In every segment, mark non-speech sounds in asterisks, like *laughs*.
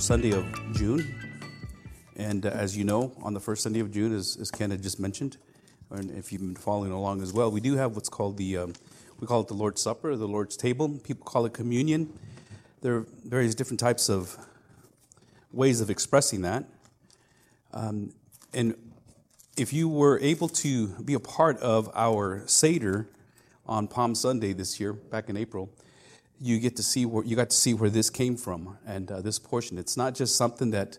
Sunday of June. And uh, as you know, on the first Sunday of June, as, as Ken had just mentioned, and if you've been following along as well, we do have what's called the, um, we call it the Lord's Supper, the Lord's table. People call it communion. There are various different types of ways of expressing that. Um, and if you were able to be a part of our Seder on Palm Sunday this year, back in April, you get to see where you got to see where this came from and uh, this portion. It's not just something that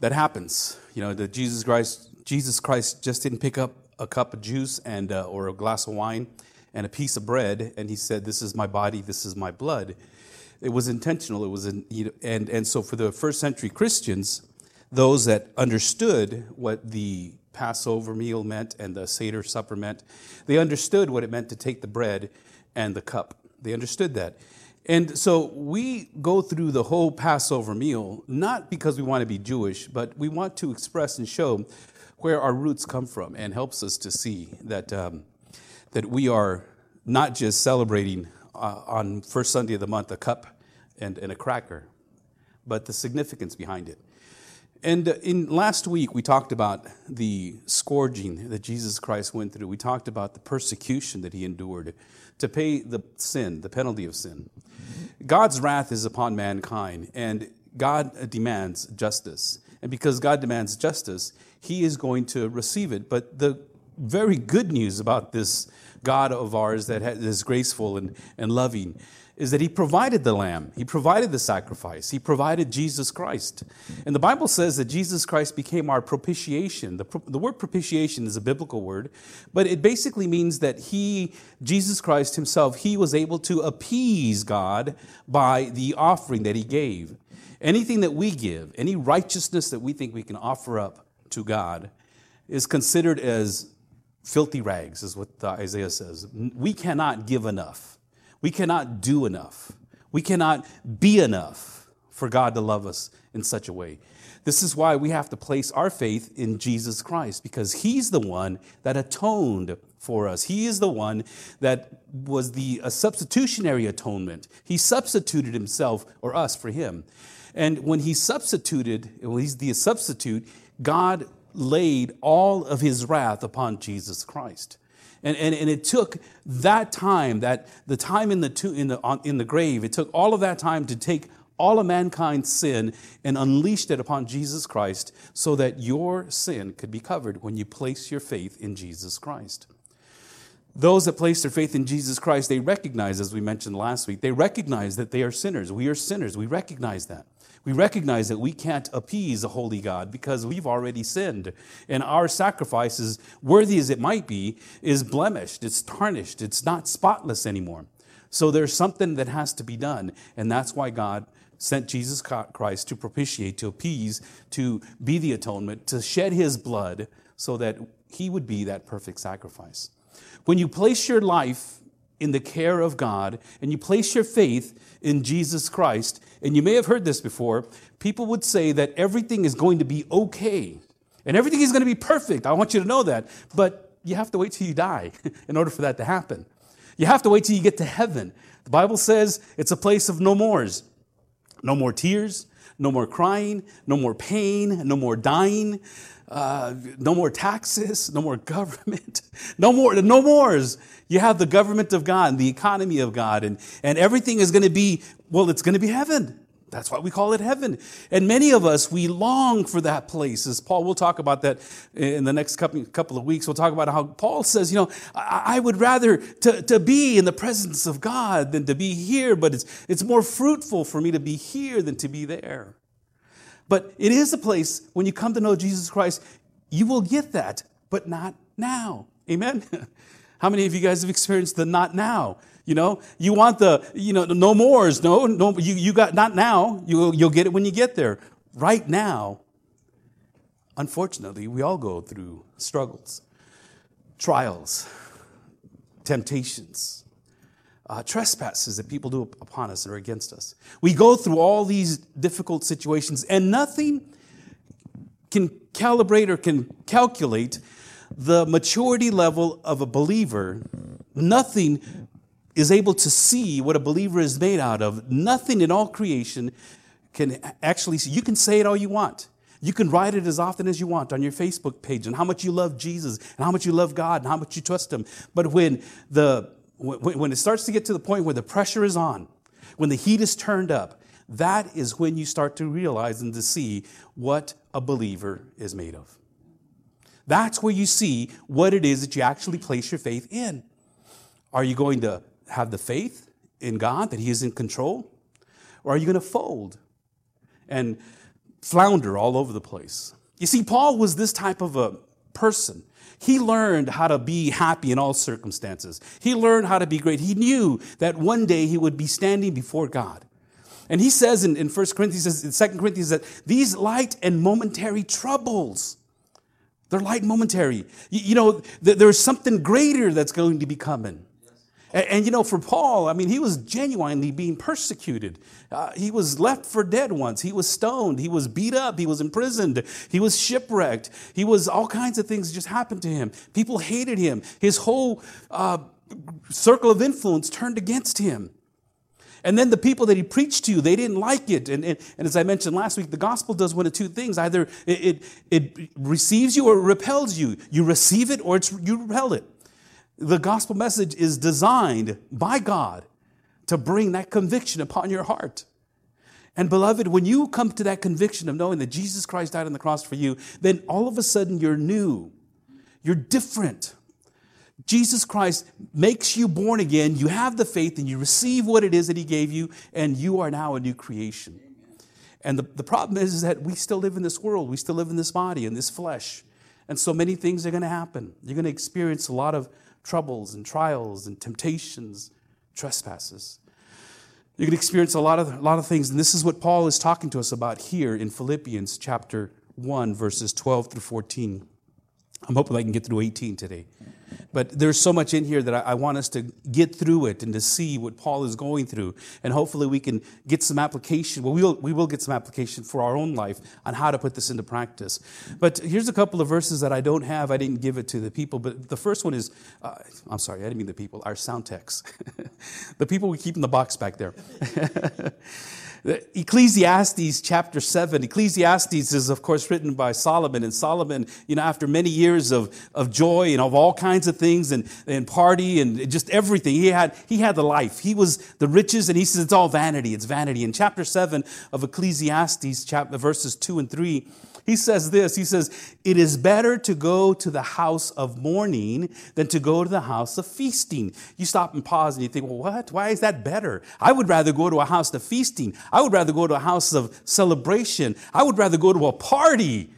that happens. You know, that Jesus Christ Jesus Christ just didn't pick up a cup of juice and uh, or a glass of wine and a piece of bread and he said, "This is my body. This is my blood." It was intentional. It was in, you know, and and so for the first century Christians, those that understood what the Passover meal meant and the Seder supper meant, they understood what it meant to take the bread and the cup they understood that. And so we go through the whole Passover meal, not because we want to be Jewish, but we want to express and show where our roots come from and helps us to see that, um, that we are not just celebrating uh, on first Sunday of the month a cup and, and a cracker, but the significance behind it. And uh, in last week, we talked about the scourging that Jesus Christ went through. We talked about the persecution that he endured to pay the sin, the penalty of sin. God's wrath is upon mankind, and God demands justice. And because God demands justice, he is going to receive it. But the very good news about this God of ours that is graceful and, and loving is that he provided the lamb, he provided the sacrifice, he provided Jesus Christ. And the Bible says that Jesus Christ became our propitiation. The, the word propitiation is a biblical word, but it basically means that he, Jesus Christ himself, he was able to appease God by the offering that he gave. Anything that we give, any righteousness that we think we can offer up to God, is considered as filthy rags, is what Isaiah says. We cannot give enough. We cannot do enough. We cannot be enough for God to love us in such a way. This is why we have to place our faith in Jesus Christ because He's the one that atoned for us. He is the one that was the substitutionary atonement. He substituted Himself or us for Him. And when He substituted, when He's the substitute, God laid all of His wrath upon Jesus Christ. And, and, and it took that time, that the time in the, in, the, in the grave, it took all of that time to take all of mankind's sin and unleashed it upon Jesus Christ so that your sin could be covered when you place your faith in Jesus Christ. Those that place their faith in Jesus Christ, they recognize, as we mentioned last week, they recognize that they are sinners. We are sinners. We recognize that. We recognize that we can't appease a holy God because we've already sinned. And our sacrifice, sacrifices, worthy as it might be, is blemished, it's tarnished, it's not spotless anymore. So there's something that has to be done. And that's why God sent Jesus Christ to propitiate, to appease, to be the atonement, to shed his blood so that he would be that perfect sacrifice. When you place your life in the care of God and you place your faith in Jesus Christ, and you may have heard this before, people would say that everything is going to be okay and everything is going to be perfect. I want you to know that. But you have to wait till you die *laughs* in order for that to happen. You have to wait till you get to heaven. The Bible says it's a place of no mores. No more tears, no more crying, no more pain, no more dying, uh, no more taxes, no more government, *laughs* no more, no mores. You have the government of God and the economy of God, and, and everything is going to be, well, it's going to be heaven. That's why we call it heaven. And many of us, we long for that place. As Paul, we'll talk about that in the next couple, of weeks. We'll talk about how Paul says, you know, I would rather to, to be in the presence of God than to be here, but it's, it's more fruitful for me to be here than to be there. But it is a place, when you come to know Jesus Christ, you will get that, but not now. Amen? *laughs* How many of you guys have experienced the not now? You know, you want the, you know, no mores. No, no, you, you got not now. You, you'll get it when you get there. Right now, unfortunately, we all go through struggles, trials, temptations, uh, trespasses that people do upon us or against us. We go through all these difficult situations, and nothing can calibrate or can calculate the maturity level of a believer, nothing is able to see what a believer is made out of. Nothing in all creation can actually see, you can say it all you want. You can write it as often as you want on your Facebook page and how much you love Jesus and how much you love God and how much you trust Him. But when the when it starts to get to the point where the pressure is on, when the heat is turned up, that is when you start to realize and to see what a believer is made of. That's where you see what it is that you actually place your faith in. Are you going to have the faith in God that He is in control? Or are you going to fold and flounder all over the place? You see, Paul was this type of a person. He learned how to be happy in all circumstances. He learned how to be great. He knew that one day he would be standing before God. And he says in, in 1 Corinthians, in 2 Corinthians, that these light and momentary troubles, they're light momentary. You, you know, th- there's something greater that's going to be coming. And, and, you know, for Paul, I mean, he was genuinely being persecuted. Uh, he was left for dead once. He was stoned. He was beat up. He was imprisoned. He was shipwrecked. He was all kinds of things just happened to him. People hated him. His whole uh, circle of influence turned against him. And then the people that he preached to, they didn't like it. And, and, and, as I mentioned last week, the gospel does one of two things either it, it, it receives you or it repels you. You receive it or you repel it the gospel message is designed by God to bring that conviction upon your heart. And beloved, when you come to that conviction of knowing that Jesus Christ died on the cross for you, then all of a sudden you're new. You're different. Jesus Christ makes you born again. You have the faith and you receive what it is that He gave you, and you are now a new creation. And the, the problem is, is that we still live in this world. We still live in this body, in this flesh. And so many things are going to happen. You're going to experience a lot of troubles and trials and temptations, trespasses. You can experience a lot of, a lot of things, and this is what Paul is talking to us about here in Philippians chapter 1, verses 12 through 14. I'm hoping I can get through 18 today. But there's so much in here that I, I, want us to get through it and to see what Paul is going through. And hopefully we can get some application. Well, we will, we will get some application for our own life on how to put this into practice. But here's a couple of verses that I don't have. I didn't give it to the people. But the first one is uh, I'm sorry, I didn't mean the people, our sound techs. *laughs* the people we keep in the box back there. *laughs* Ecclesiastes chapter 7. Ecclesiastes is, of course, written by Solomon. And Solomon, you know, after many years of, of joy and of all kinds of things and, and party and just everything, he had, he had the life. He was the riches, and he says it's all vanity. It's vanity. In chapter 7 of Ecclesiastes, chapter, verses 2 and 3, he says this He says, It is better to go to the house of mourning than to go to the house of feasting. You stop and pause and you think, Well, what? Why is that better? I would rather go to a house of feasting. I would rather go to a house of celebration. I would rather go to a party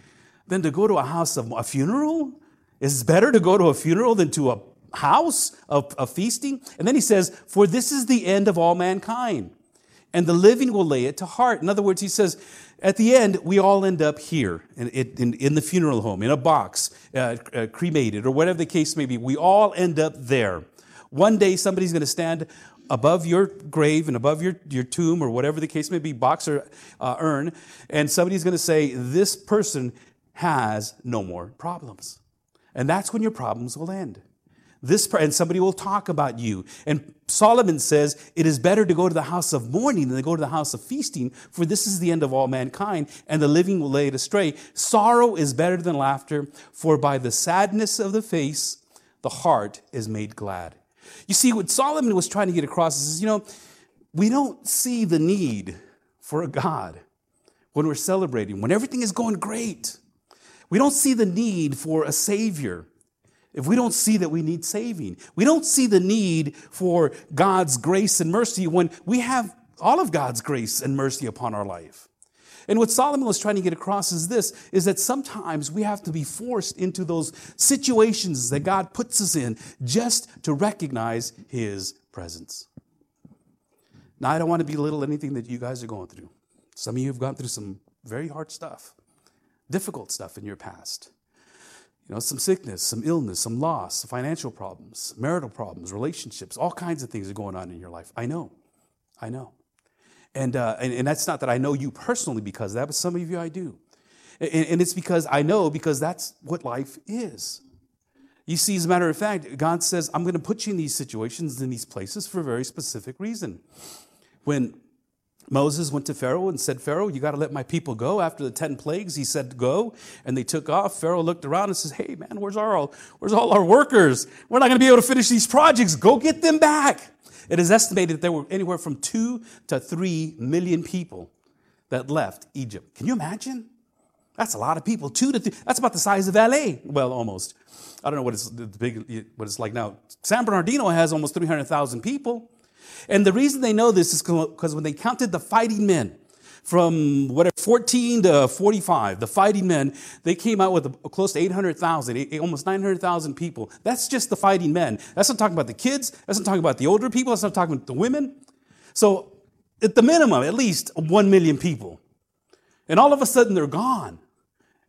than to go to a house of a funeral. It's better to go to a funeral than to a house of, of feasting. And then he says, For this is the end of all mankind and the living will lay it to heart. In other words, he says, at the end, we all end up here in, in, in the funeral home, in a box, uh, uh, cremated, or whatever the case may be. We all end up there. One day, somebody's going to stand above your grave and above your, your tomb, or whatever the case may be, box or uh, urn, and somebody's going to say, This person has no more problems. And that's when your problems will end. This and somebody will talk about you. And Solomon says it is better to go to the house of mourning than to go to the house of feasting, for this is the end of all mankind, and the living will lay it astray. Sorrow is better than laughter, for by the sadness of the face the heart is made glad. You see, what Solomon was trying to get across is, you know, we don't see the need for a God when we're celebrating, when everything is going great. We don't see the need for a Savior if we don't see that we need saving, we don't see the need for God's grace and mercy when we have all of God's grace and mercy upon our life. And what Solomon was trying to get across is this is that sometimes we have to be forced into those situations that God puts us in just to recognize his presence. Now, I don't want to belittle anything that you guys are going through. Some of you have gone through some very hard stuff, difficult stuff in your past. You know, some sickness, some illness, some loss, financial problems, marital problems, relationships, all kinds of things are going on in your life. I know. I know. And, uh, and, and, that's not that I know you personally because of that, but some of you I do. And, and it's because I know because that's what life is. You see, as a matter of fact, God says, I'm going to put you in these situations, in these places for a very specific reason. When Moses went to Pharaoh and said, Pharaoh, you got to let my people go. After the 10 plagues, he said, go. And they took off. Pharaoh looked around and says, hey, man, where's, our, where's all our workers? We're not going to be able to finish these projects. Go get them back. It is estimated that there were anywhere from two to three million people that left Egypt. Can you imagine? That's a lot of people. Two to three. That's about the size of LA. Well, almost. I don't know what it's the big what it's like now. San Bernardino has almost 300,000 people. And the reason they know this is because when they counted the fighting men from whatever 14 to 45, the fighting men, they came out with close to 800,000, almost 900,000 people. That's just the fighting men. That's not talking about the kids. That's not talking about the older people. That's not talking about the women. So at the minimum, at least 1 million people. And all of a sudden they're gone.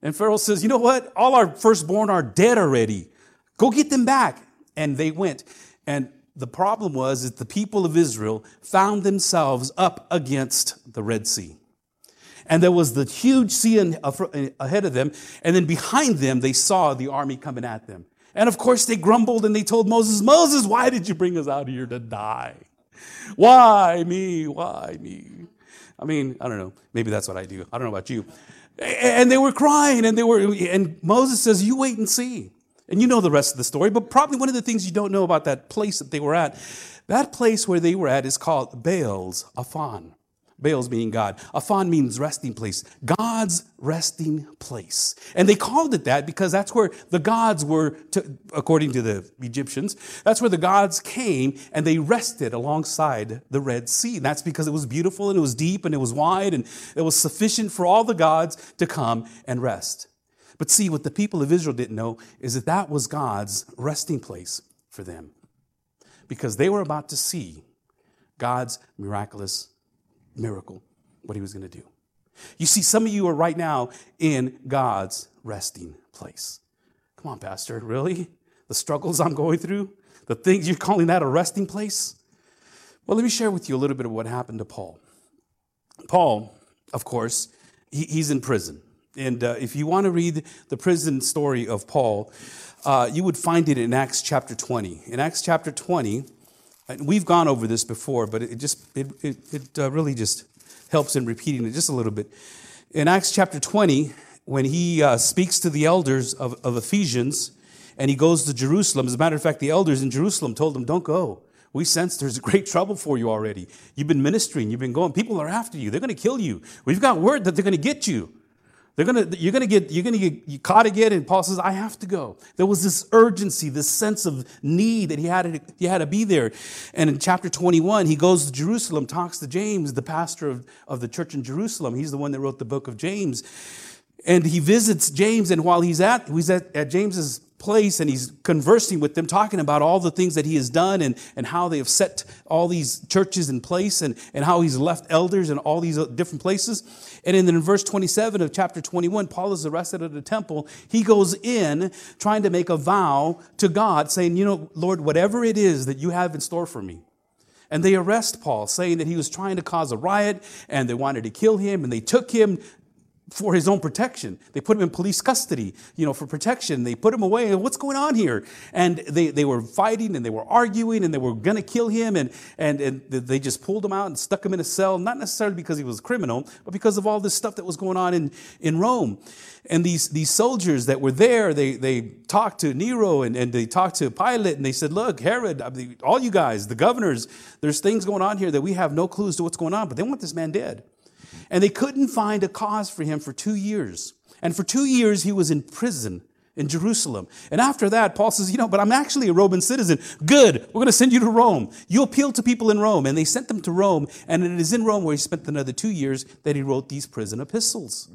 And Pharaoh says, You know what? All our firstborn are dead already. Go get them back. And they went. And the problem was that the people of Israel found themselves up against the Red Sea. And there was the huge sea uh, ahead of them. And then behind them, they saw the army coming at them. And of course, they grumbled and they told Moses, Moses, why did you bring us out here to die? Why me? Why me? I mean, I don't know. Maybe that's what I do. I don't know about you. And they were crying and they were, and Moses says, You wait and see. And you know the rest of the story, but probably one of the things you don't know about that place that they were at, that place where they were at is called Baal Zephon. Baal's meaning God. Aphon means resting place. God's resting place. And they called it that because that's where the gods were, to, according to the Egyptians, that's where the gods came and they rested alongside the Red Sea. And that's because it was beautiful and it was deep and it was wide and it was sufficient for all the gods to come and rest. But see, what the people of Israel didn't know is that that was God's resting place for them because they were about to see God's miraculous miracle, what he was going to do. You see, some of you are right now in God's resting place. Come on, Pastor, really? The struggles I'm going through? The things you're calling that a resting place? Well, let me share with you a little bit of what happened to Paul. Paul, of course, he, he's in prison. And uh, if you want to read the prison story of Paul, uh, you would find it in Acts chapter 20. In Acts chapter 20, we've gone over this before, but it just it, it, it uh, really just helps in repeating it just a little bit. In Acts chapter 20, when he uh, speaks to the elders of, of Ephesians and he goes to Jerusalem, as a matter of fact, the elders in Jerusalem told him, Don't go. We sense there's great trouble for you already. You've been ministering, you've been going, people are after you, they're going to kill you. We've got word that they're going to get you. They're gonna, you're gonna get, you're gonna get caught again. And Paul says, I have to go. There was this urgency, this sense of need that he had to, he had to be there. And in chapter 21, he goes to Jerusalem, talks to James, the pastor of, of the church in Jerusalem. He's the one that wrote the book of James. And he visits James, and while he's at, he's at, at James's place and he's conversing with them, talking about all the things that he has done and, and how they have set all these churches in place and, and how he's left elders in all these different places. And then in verse 27 of chapter 21, Paul is arrested at the temple. He goes in trying to make a vow to God, saying, You know, Lord, whatever it is that you have in store for me. And they arrest Paul, saying that he was trying to cause a riot and they wanted to kill him. And they took him for his own protection. They put him in police custody, you know, for protection. They put him away. What's going on here? And they, they were fighting and they were arguing and they were going to kill him. And, and, and they just pulled him out and stuck him in a cell, not necessarily because he was a criminal, but because of all this stuff that was going on in, in Rome. And these, these soldiers that were there, they, they talked to Nero and, and they talked to Pilate and they said, Look, Herod, all you guys, the governors, there's things going on here that we have no clues to what's going on, but they want this man dead. And they couldn't find a cause for him for two years. And for two years, he was in prison in Jerusalem. And after that, Paul says, You know, but I'm actually a Roman citizen. Good. We're going to send you to Rome. You appeal to people in Rome. And they sent them to Rome. And it is in Rome where he spent another two years that he wrote these prison epistles.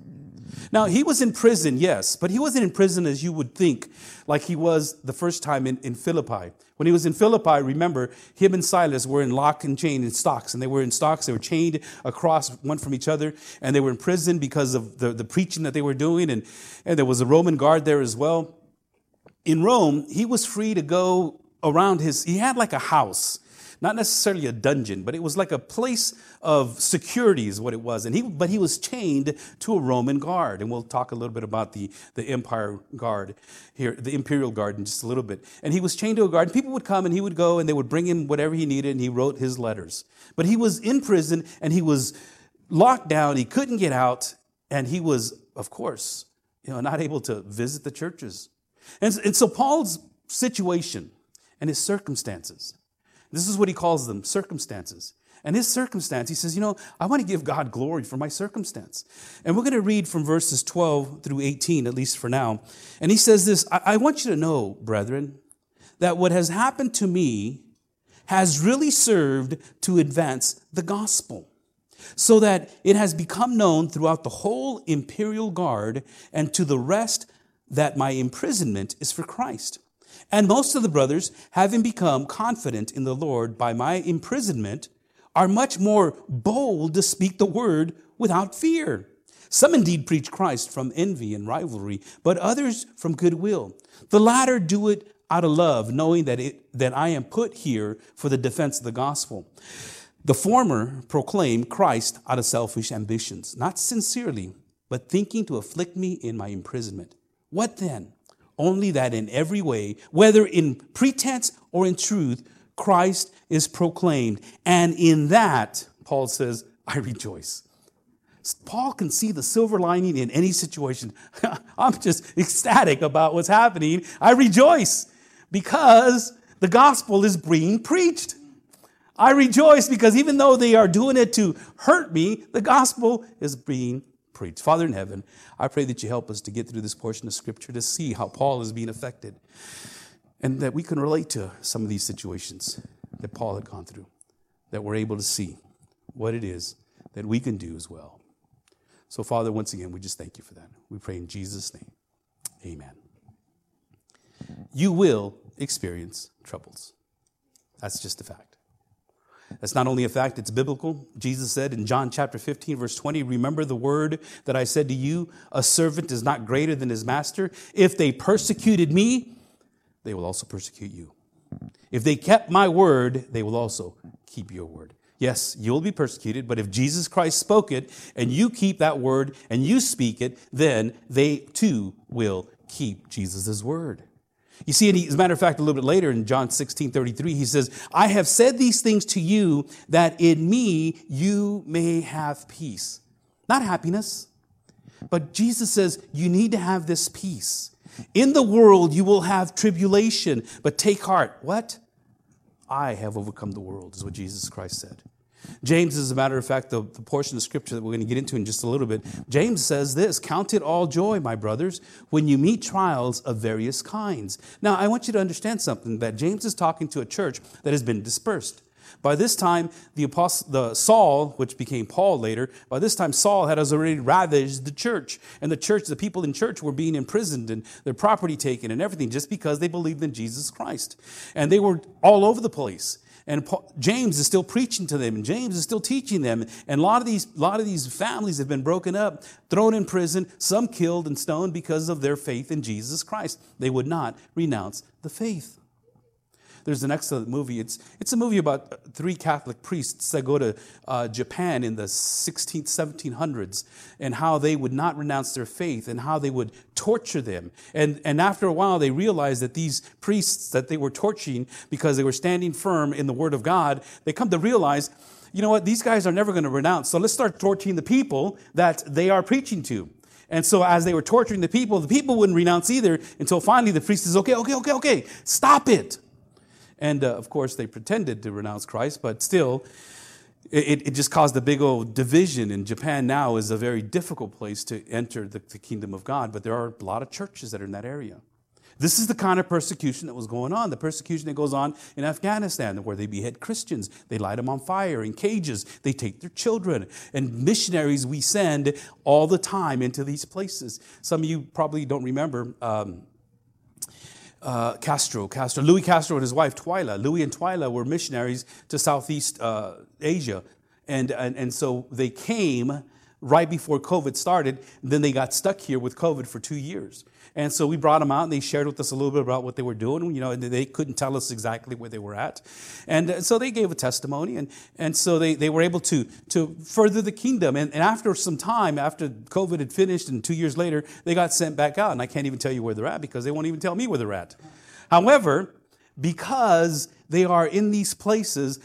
Now, he was in prison, yes, but he wasn't in prison as you would think, like he was the first time in, in Philippi. When he was in Philippi, remember, him and Silas were in lock and chain in stocks, and they were in stocks, they were chained across one from each other, and they were in prison because of the, the preaching that they were doing, and, and there was a Roman guard there as well. In Rome, he was free to go around his, he had like a house not necessarily a dungeon, but it was like a place of security is what it was. And he, but he was chained to a Roman guard. And we'll talk a little bit about the, the empire guard here, the imperial guard in just a little bit. And he was chained to a guard. And people would come and he would go and they would bring him whatever he needed and he wrote his letters. But he was in prison and he was locked down. He couldn't get out. And he was, of course, you know, not able to visit the churches. And, and so Paul's situation and his circumstances this is what he calls them circumstances. And his circumstance, he says, You know, I want to give God glory for my circumstance. And we're going to read from verses 12 through 18, at least for now. And he says this I, I want you to know, brethren, that what has happened to me has really served to advance the gospel, so that it has become known throughout the whole imperial guard and to the rest that my imprisonment is for Christ. And most of the brothers, having become confident in the Lord by my imprisonment, are much more bold to speak the word without fear. Some indeed preach Christ from envy and rivalry, but others from goodwill. The latter do it out of love, knowing that, it, that I am put here for the defense of the gospel. The former proclaim Christ out of selfish ambitions, not sincerely, but thinking to afflict me in my imprisonment. What then? Only that in every way, whether in pretense or in truth, Christ is proclaimed. And in that, Paul says, I rejoice. Paul can see the silver lining in any situation. *laughs* I'm just ecstatic about what's happening. I rejoice because the gospel is being preached. I rejoice because even though they are doing it to hurt me, the gospel is being Father in heaven, I pray that you help us to get through this portion of Scripture to see how Paul is being affected and that we can relate to some of these situations that Paul had gone through, that we're able to see what it is that we can do as well. So, Father, once again, we just thank you for that. We pray in Jesus' name. Amen. You will experience troubles. That's just a fact. That's not only a fact, it's biblical. Jesus said in John chapter 15, verse 20, Remember the word that I said to you, a servant is not greater than his master. If they persecuted me, they will also persecute you. If they kept my word, they will also keep your word. Yes, you'll be persecuted, but if Jesus Christ spoke it and you keep that word and you speak it, then they too will keep Jesus' word. You see, as a matter of fact, a little bit later in John 16 33, he says, I have said these things to you that in me you may have peace. Not happiness, but Jesus says, you need to have this peace. In the world you will have tribulation, but take heart. What? I have overcome the world, is what Jesus Christ said. James, as a matter of fact, the, the, portion of scripture that we're going to get into in just a little bit, James says this Count it all joy, my brothers, when you meet trials of various kinds. Now, I want you to understand something that James is talking to a church that has been dispersed. By this time, the apostle, the Saul, which became Paul later, by this time Saul had already ravaged the church, and the church, the people in church were being imprisoned and their property taken and everything, just because they believed in Jesus Christ, and they were all over the place. And James is still preaching to them, and James is still teaching them. And a lot of these, a lot of these families have been broken up, thrown in prison, some killed and stoned because of their faith in Jesus Christ. They would not renounce the faith. There's an excellent movie. It's, it's a movie about three Catholic priests that go to uh, Japan in the 16th, 1700s and how they would not renounce their faith and how they would torture them. And, and after a while, they realized that these priests that they were torturing because they were standing firm in the Word of God, they come to realize you know what, these guys are never going to renounce. So let's start torturing the people that they are preaching to. And so as they were torturing the people, the people wouldn't renounce either until finally the priest says, okay, okay, okay, okay, stop it. And uh, of course, they pretended to renounce Christ, but still, it, it just caused a big old division. And Japan now is a very difficult place to enter the, the kingdom of God, but there are a lot of churches that are in that area. This is the kind of persecution that was going on. The persecution that goes on in Afghanistan, where they behead Christians, they light them on fire in cages, they take their children. And missionaries we send all the time into these places. Some of you probably don't remember. Um, uh, Castro, Castro, Louis Castro and his wife Twyla. Louis and Twyla were missionaries to Southeast uh, Asia, and, and and so they came right before COVID started. Then they got stuck here with COVID for two years. And so we brought them out and they shared with us a little bit about what they were doing. You know, they couldn't tell us exactly where they were at. And uh, so they gave a testimony. And, and so they, they were able to, to further the kingdom. And, and after some time, after COVID had finished and two years later, they got sent back out. And I can't even tell you where they're at because they won't even tell me where they're at. However, because they are in these places,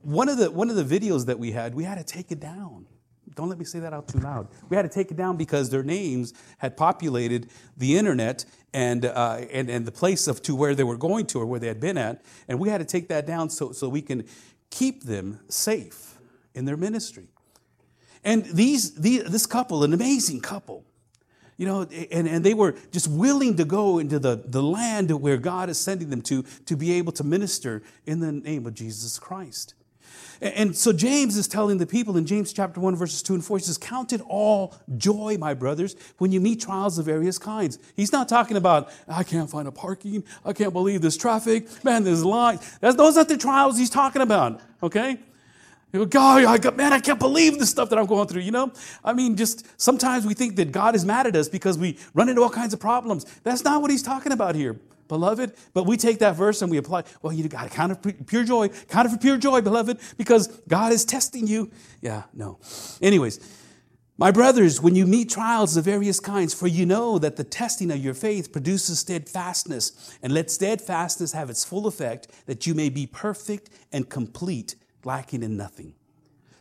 one of the, one of the videos that we had, we had to take it down don't let me say that out too loud. We had to take it down because their names had populated the internet and, uh, and, and the place of to where they were going to or where they had been at. And we had to take that down so, so we can keep them safe in their ministry. And these, these, this couple, an amazing couple, you know, and, and they were just willing to go into the, the land where God is sending them to to be able to minister in the name of Jesus Christ. And so James is telling the people in James chapter 1, verses 2 and 4, he says, Count it all joy, my brothers, when you meet trials of various kinds. He's not talking about, I can't find a parking, I can't believe this traffic, man, there's lines. That's, those are the trials he's talking about, okay? God, I got, man, I can't believe the stuff that I'm going through, you know? I mean, just sometimes we think that God is mad at us because we run into all kinds of problems. That's not what he's talking about here beloved. But we take that verse and we apply, well, you got to count it for pure joy, count it for pure joy, beloved, because God is testing you. Yeah, no. Anyways, my brothers, when you meet trials of various kinds, for you know that the testing of your faith produces steadfastness, and let steadfastness have its full effect, that you may be perfect and complete, lacking in nothing.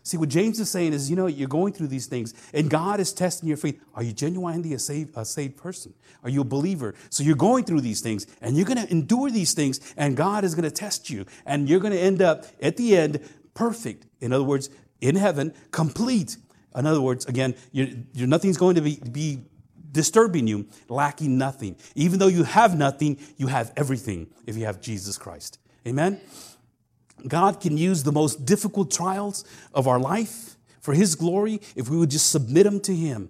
See, what James is saying is, you know, you're going through these things, and God is testing your faith. Are you genuinely a saved, a saved person? Are you a believer? So you're going through these things, and you're going to endure these things, and God is going to test you, and you're going to end up at the end perfect. In other words, in heaven, complete. In other words, again, you're, you're nothing's going to be, be disturbing you, lacking nothing. Even though you have nothing, you have everything if you have Jesus Christ. Amen? God can use the most difficult trials of our life for His glory if we would just submit them to Him.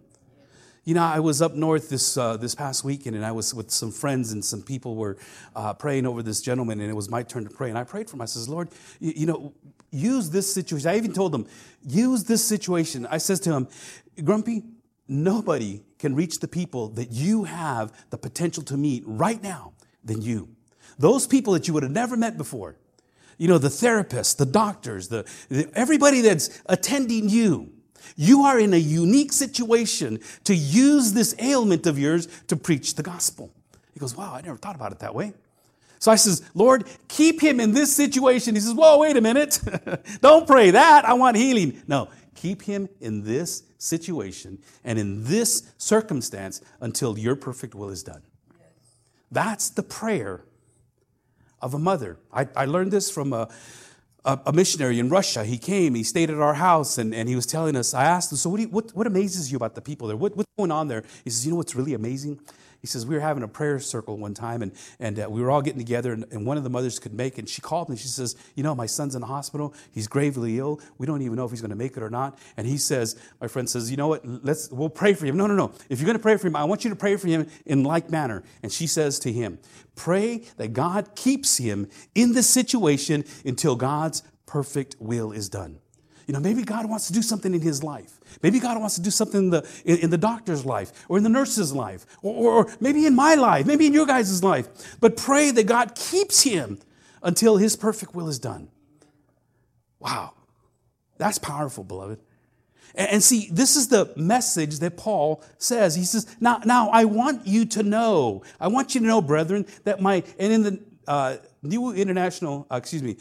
You know, I was up north this, uh, this past weekend and I was with some friends and some people were uh, praying over this gentleman and it was my turn to pray. And I prayed for him. I says, Lord, you, you know, use this situation. I even told them, use this situation. I says to him, Grumpy, nobody can reach the people that you have the potential to meet right now than you. Those people that you would have never met before you know, the therapists, the doctors, the, the, everybody that's attending you. You are in a unique situation to use this ailment of yours to preach the gospel. He goes, Wow, I never thought about it that way. So I says, Lord, keep him in this situation. He says, Whoa, wait a minute. *laughs* Don't pray that. I want healing. No, keep him in this situation and in this circumstance until your perfect will is done. That's the prayer of a mother. I, I learned this from a, a, a, missionary in Russia. He came, he stayed at our house, and, and he was telling us, I asked him, So, what, you, what, what amazes you about the people there? What, what's going on there? He says, You know what's really amazing? He says, We were having a prayer circle one time, and, and uh, we were all getting together, and, and, one of the mothers could make. And she called me. She says, You know, my son's in the hospital. He's gravely ill. We don't even know if he's going to make it or not. And he says, My friend says, You know what? Let's, we'll pray for him. No, no, no. If you're going to pray for him, I want you to pray for him in like manner. And she says to him, Pray that God keeps him in this situation until God's perfect will is done. You know, maybe God wants to do something in his life. Maybe God wants to do something in the, in, in the doctor's life or in the nurse's life or, or, maybe in my life, maybe in your guys' life. But pray that God keeps him until his perfect will is done. Wow. That's powerful, beloved. And, and see, this is the message that Paul says. He says, now, now I want you to know, I want you to know, brethren, that my, and in the uh, New International, uh, excuse me,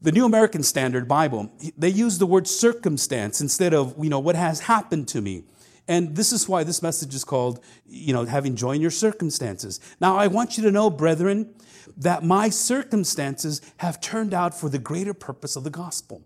the New American Standard Bible, they use the word circumstance instead of, you know, what has happened to me. And this is why this message is called, you know, having joy in your circumstances. Now, I want you to know, brethren, that my circumstances have turned out for the greater purpose of the gospel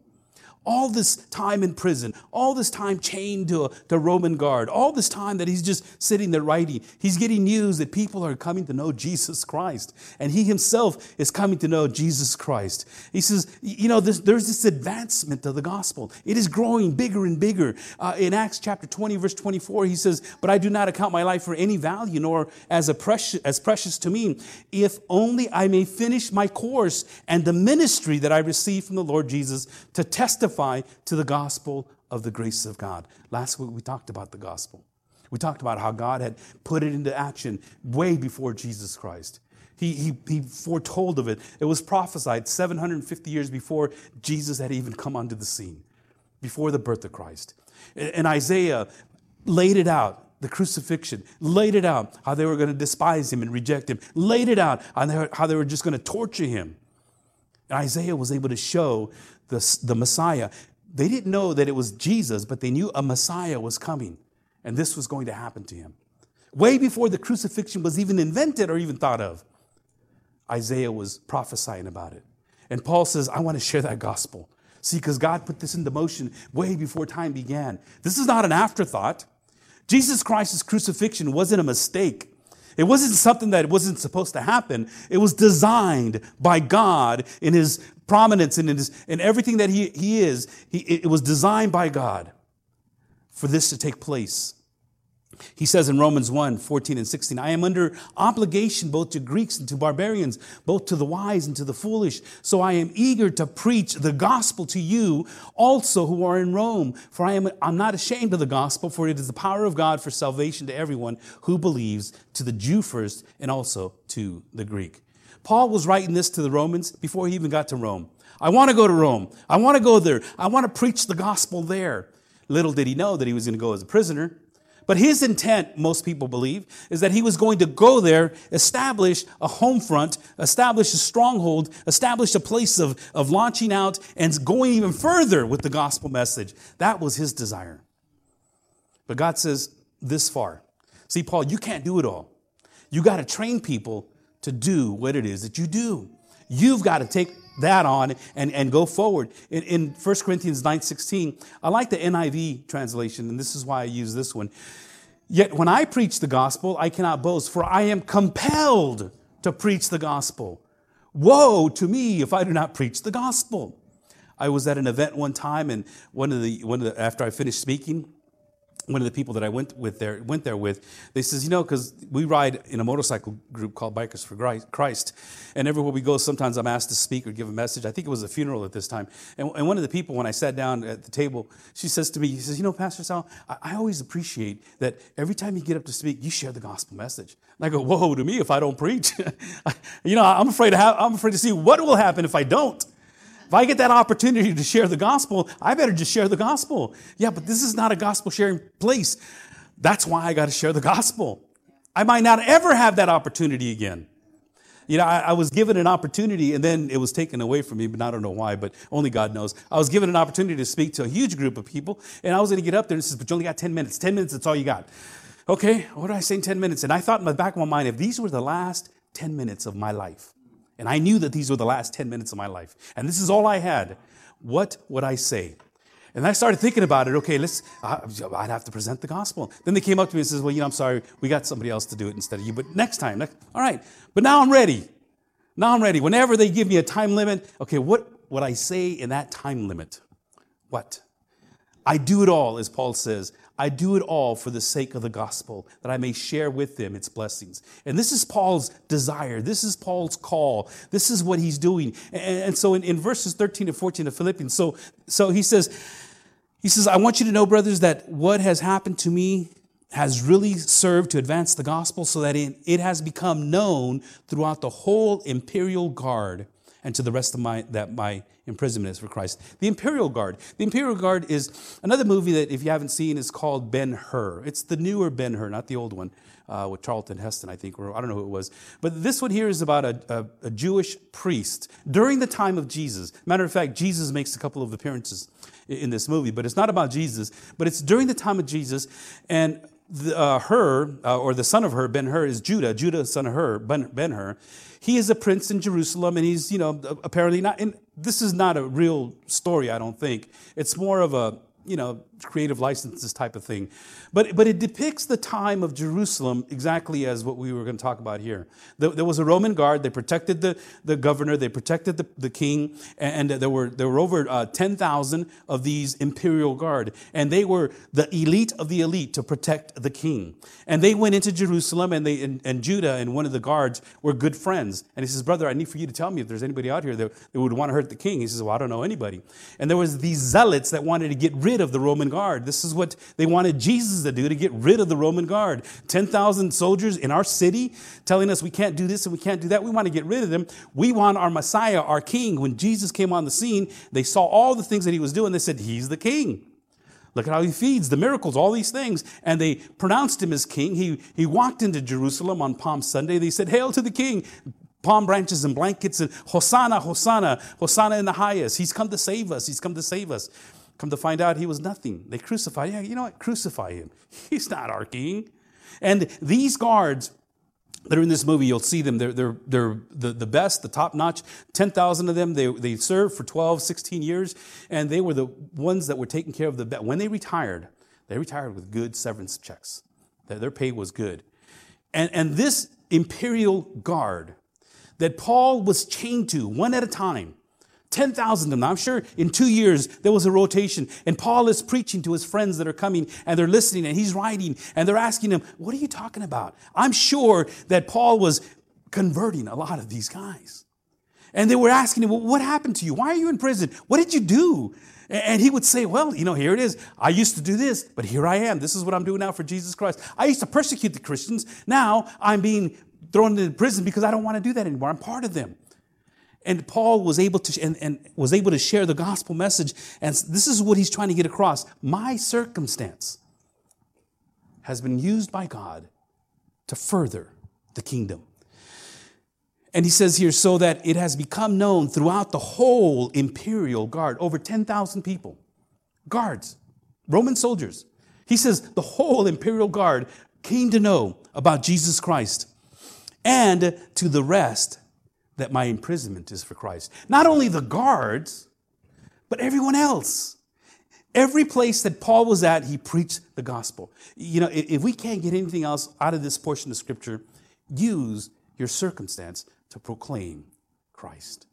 all this time in prison, all this time chained to a to Roman guard, all this time that he's just sitting there writing, he's getting news that people are coming to know Jesus Christ. And he himself is coming to know Jesus Christ. He says, you know, there's, there's this advancement of the gospel. It is growing bigger and bigger. Uh, in Acts chapter 20, verse 24, he says, But I do not account my life for any value, nor as, a precious, as precious to me, if only I may finish my course and the ministry that I received from the Lord Jesus to testify testify to the gospel of the grace of God. Last week we talked about the gospel. We talked about how God had put it into action way before Jesus Christ. He, he, he foretold of it. It was prophesied 750 years before Jesus had even come onto the scene, before the birth of Christ. And Isaiah laid it out the crucifixion, laid it out how they were going to despise him and reject him, laid it out how they were just going to torture him. And Isaiah was able to show the, the Messiah. They didn't know that it was Jesus, but they knew a Messiah was coming, and this was going to happen to him. Way before the crucifixion was even invented or even thought of, Isaiah was prophesying about it. And Paul says, I want to share that gospel. See, because God put this into motion way before time began. This is not an afterthought. Jesus Christ's crucifixion wasn't a mistake. It wasn't something that wasn't supposed to happen. It was designed by God in his prominence and in, his, in everything that he, he is. He, it was designed by God for this to take place. He says in Romans 1 14 and 16, I am under obligation both to Greeks and to barbarians, both to the wise and to the foolish. So I am eager to preach the gospel to you also who are in Rome. For I am I'm not ashamed of the gospel, for it is the power of God for salvation to everyone who believes, to the Jew first, and also to the Greek. Paul was writing this to the Romans before he even got to Rome. I want to go to Rome. I want to go there. I want to preach the gospel there. Little did he know that he was going to go as a prisoner. But his intent, most people believe, is that he was going to go there, establish a home front, establish a stronghold, establish a place of, of launching out and going even further with the gospel message. That was his desire. But God says, this far. See, Paul, you can't do it all. You got to train people to do what it is that you do. You've got to take that on and, and go forward. In, in 1 Corinthians 9 16, I like the NIV translation, and this is why I use this one. Yet when I preach the gospel, I cannot boast, for I am compelled to preach the gospel. Woe to me if I do not preach the gospel. I was at an event one time, and one of the, one of the after I finished speaking, one of the people that I went with there went there with, they says, you know, because we ride in a motorcycle group called Bikers for Christ, and everywhere we go, sometimes I'm asked to speak or give a message. I think it was a funeral at this time, and, and one of the people, when I sat down at the table, she says to me, she says, you know, Pastor Sal, I, I always appreciate that every time you get up to speak, you share the gospel message. And I go, whoa, to me, if I don't preach, *laughs* you know, I'm afraid to have, I'm afraid to see what will happen if I don't. If I get that opportunity to share the gospel, I better just share the gospel. Yeah, but this is not a gospel sharing place. That's why I got to share the gospel. I might not ever have that opportunity again. You know, I, I, was given an opportunity and then it was taken away from me, but I don't know why, but only God knows. I was given an opportunity to speak to a huge group of people and I was going to get up there and says, but you only got 10 minutes. 10 minutes, that's all you got. Okay, what do I say in 10 minutes? And I thought in the back of my mind, if these were the last 10 minutes of my life, and I knew that these were the last 10 minutes of my life. And this is all I had. What would I say? And I started thinking about it. Okay, let's, I'd have to present the gospel. Then they came up to me and says, well, you know, I'm sorry, we got somebody else to do it instead of you, but next time, next, all right. But now I'm ready. Now I'm ready. Whenever they give me a time limit, okay, what would I say in that time limit? What? I do it all, as Paul says. I do it all for the sake of the gospel, that I may share with them its blessings. And this is Paul's desire. This is Paul's call. This is what he's doing. And, so in, in, verses 13 and 14 of Philippians, so, so he says, he says, I want you to know, brothers, that what has happened to me has really served to advance the gospel so that it, it has become known throughout the whole imperial guard and to the rest of my that my imprisonment is for Christ. The Imperial Guard. The Imperial Guard is another movie that if you haven't seen is called Ben Hur. It's the newer Ben Hur, not the old one. Uh, with Charlton Heston, I think, or I don't know who it was. But this one here is about a, a, a, Jewish priest during the time of Jesus. Matter of fact, Jesus makes a couple of appearances in this movie, but it's not about Jesus, but it's during the time of Jesus. And the, uh, Hur, uh, or the son of Hur Ben Hur, is Judah. Judah, son of Ben, ben Hur. He is a prince in Jerusalem, and he's, you know, apparently not. And this is not a real story, I don't think. It's more of a you know, creative licenses type of thing. But, but it depicts the time of Jerusalem exactly as what we were going to talk about here. There, there was a Roman guard. They protected the, the governor. They protected the, the king. And, there were, there were over uh, 10,000 of these imperial guard. And they were the elite of the elite to protect the king. And they went into Jerusalem and, they, and, and Judah and one of the guards were good friends. And he says, brother, I need for you to tell me if there's anybody out here that, that would want to hurt the king. He says, well, I don't know anybody. And there was these zealots that wanted to get rid rid of the Roman guard. This is what they wanted Jesus to do to get rid of the Roman guard. 10,000 soldiers in our city telling us we can't do this and we can't do that. We want to get rid of them. We want our Messiah, our king. When Jesus came on the scene, they saw all the things that he was doing. They said, He's the king. Look at how he feeds, the miracles, all these things. And they pronounced him as king. He, he walked into Jerusalem on Palm Sunday. They said, Hail to the king palm branches and blankets and Hosanna, Hosanna, Hosanna in the highest. He's come to save us. He's come to save us. Come to find out he was nothing. They crucify. Yeah, you know what? Crucify him. *laughs* He's not our king. And these guards that are in this movie, you'll see them. They're, they're, they're the, the best, the top notch. 10,000 of them, they, they served for 12, 16 years, and they were the ones that were taking care of the best. When they retired, they retired with good severance checks. Their pay was good. And, and this imperial guard that Paul was chained to one at a time. 10,000 of them. I'm sure in two years there was a rotation, and Paul is preaching to his friends that are coming and they're listening, and he's writing and they're asking him, What are you talking about? I'm sure that Paul was converting a lot of these guys. And they were asking him, well, What happened to you? Why are you in prison? What did you do? And he would say, Well, you know, here it is. I used to do this, but here I am. This is what I'm doing now for Jesus Christ. I used to persecute the Christians. Now I'm being thrown into prison because I don't want to do that anymore. I'm part of them. And Paul was able to and, and was able to share the gospel message. And this is what he's trying to get across. My circumstance has been used by God to further the kingdom. And he says here, so that it has become known throughout the whole imperial guard, over 10,000 people, guards, Roman soldiers. He says the whole imperial guard came to know about Jesus Christ and to the rest that my imprisonment is for Christ. Not only the guards, but everyone else. Every place that Paul was at, he preached the gospel. You know, if we can't get anything else out of this portion of scripture, use your circumstance to proclaim Christ.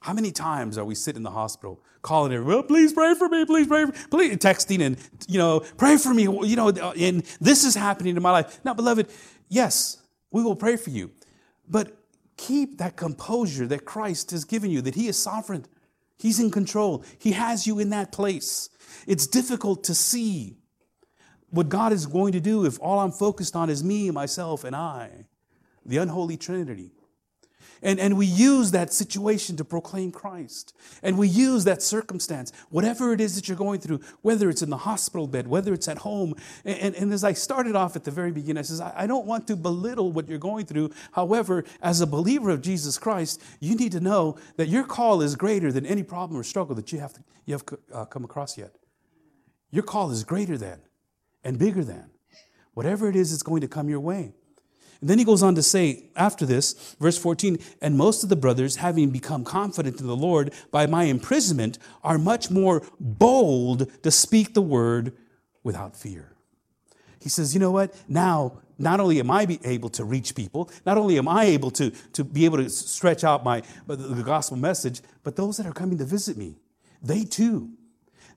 How many times are we sitting in the hospital calling everyone, well, please pray for me, please pray for me, please, texting and, you know, pray for me, you know, and this is happening in my life. Now, beloved, yes, we will pray for you. But keep that composure that Christ has given you, that He is sovereign. He's in control. He has you in that place. It's difficult to see what God is going to do if all I'm focused on is me, myself, and I, the unholy Trinity. And, and we use that situation to proclaim Christ. And we use that circumstance, whatever it is that you're going through, whether it's in the hospital bed, whether it's at home. And, and, and as I started off at the very beginning, I says, I, I don't want to belittle what you're going through. However, as a believer of Jesus Christ, you need to know that your call is greater than any problem or struggle that you have, to, you have uh, come across yet. Your call is greater than and bigger than whatever it is that's going to come your way. And then he goes on to say, after this, verse 14, and most of the brothers, having become confident in the Lord by my imprisonment, are much more bold to speak the word without fear. He says, you know what? Now, not only am I able to reach people, not only am I able to, to be able to stretch out my, the gospel message, but those that are coming to visit me, they too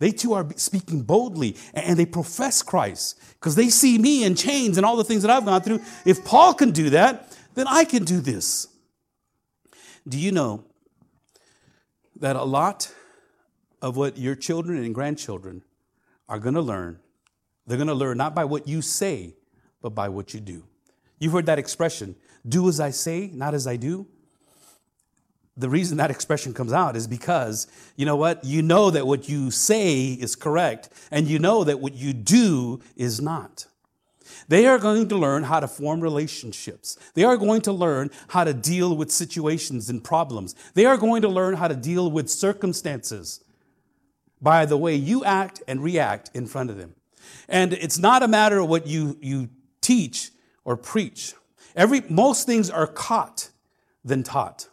they too are speaking boldly and they profess Christ because they see me in chains and all the things that I've gone through. If Paul can do that, then I can do this. Do you know that a lot of what your children and grandchildren are going to learn, they're going to learn not by what you say, but by what you do? You've heard that expression do as I say, not as I do the reason that expression comes out is because, you know what? You know that what you say is correct, and you know that what you do is not. They are going to learn how to form relationships. They are going to learn how to deal with situations and problems. They are going to learn how to deal with circumstances by the way you act and react in front of them. And it's not a matter of what you, you teach or preach. Every, most things are caught than taught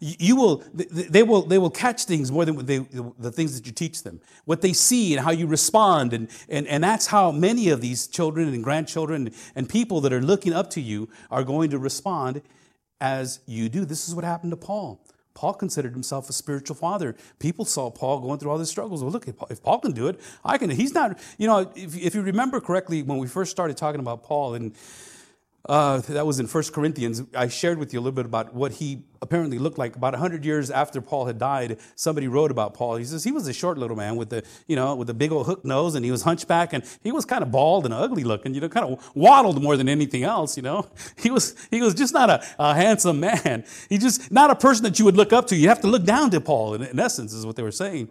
you will, they will, they will catch things more than they, the things that you teach them. What they see and how you respond. And, and, and that's how many of these children and grandchildren and people that are looking up to you are going to respond as you do. This is what happened to Paul. Paul considered himself a spiritual father. People saw Paul going through all these struggles. Well, look, if Paul can do it, I can. He's not, you know, if, if you remember correctly, when we first started talking about Paul, and uh, that was in First Corinthians. I shared with you a little bit about what he apparently looked like. About 100 years after Paul had died, somebody wrote about Paul. He says he was a short little man with the, you know, with a big old hook nose, and he was hunchback, and he was kind of bald and ugly looking, you know, kind of waddled more than anything else, you know. *laughs* He was, he was just not a, a handsome man. He just, not a person that you would look up to. You have to look down to Paul, in, in essence, is what they were saying.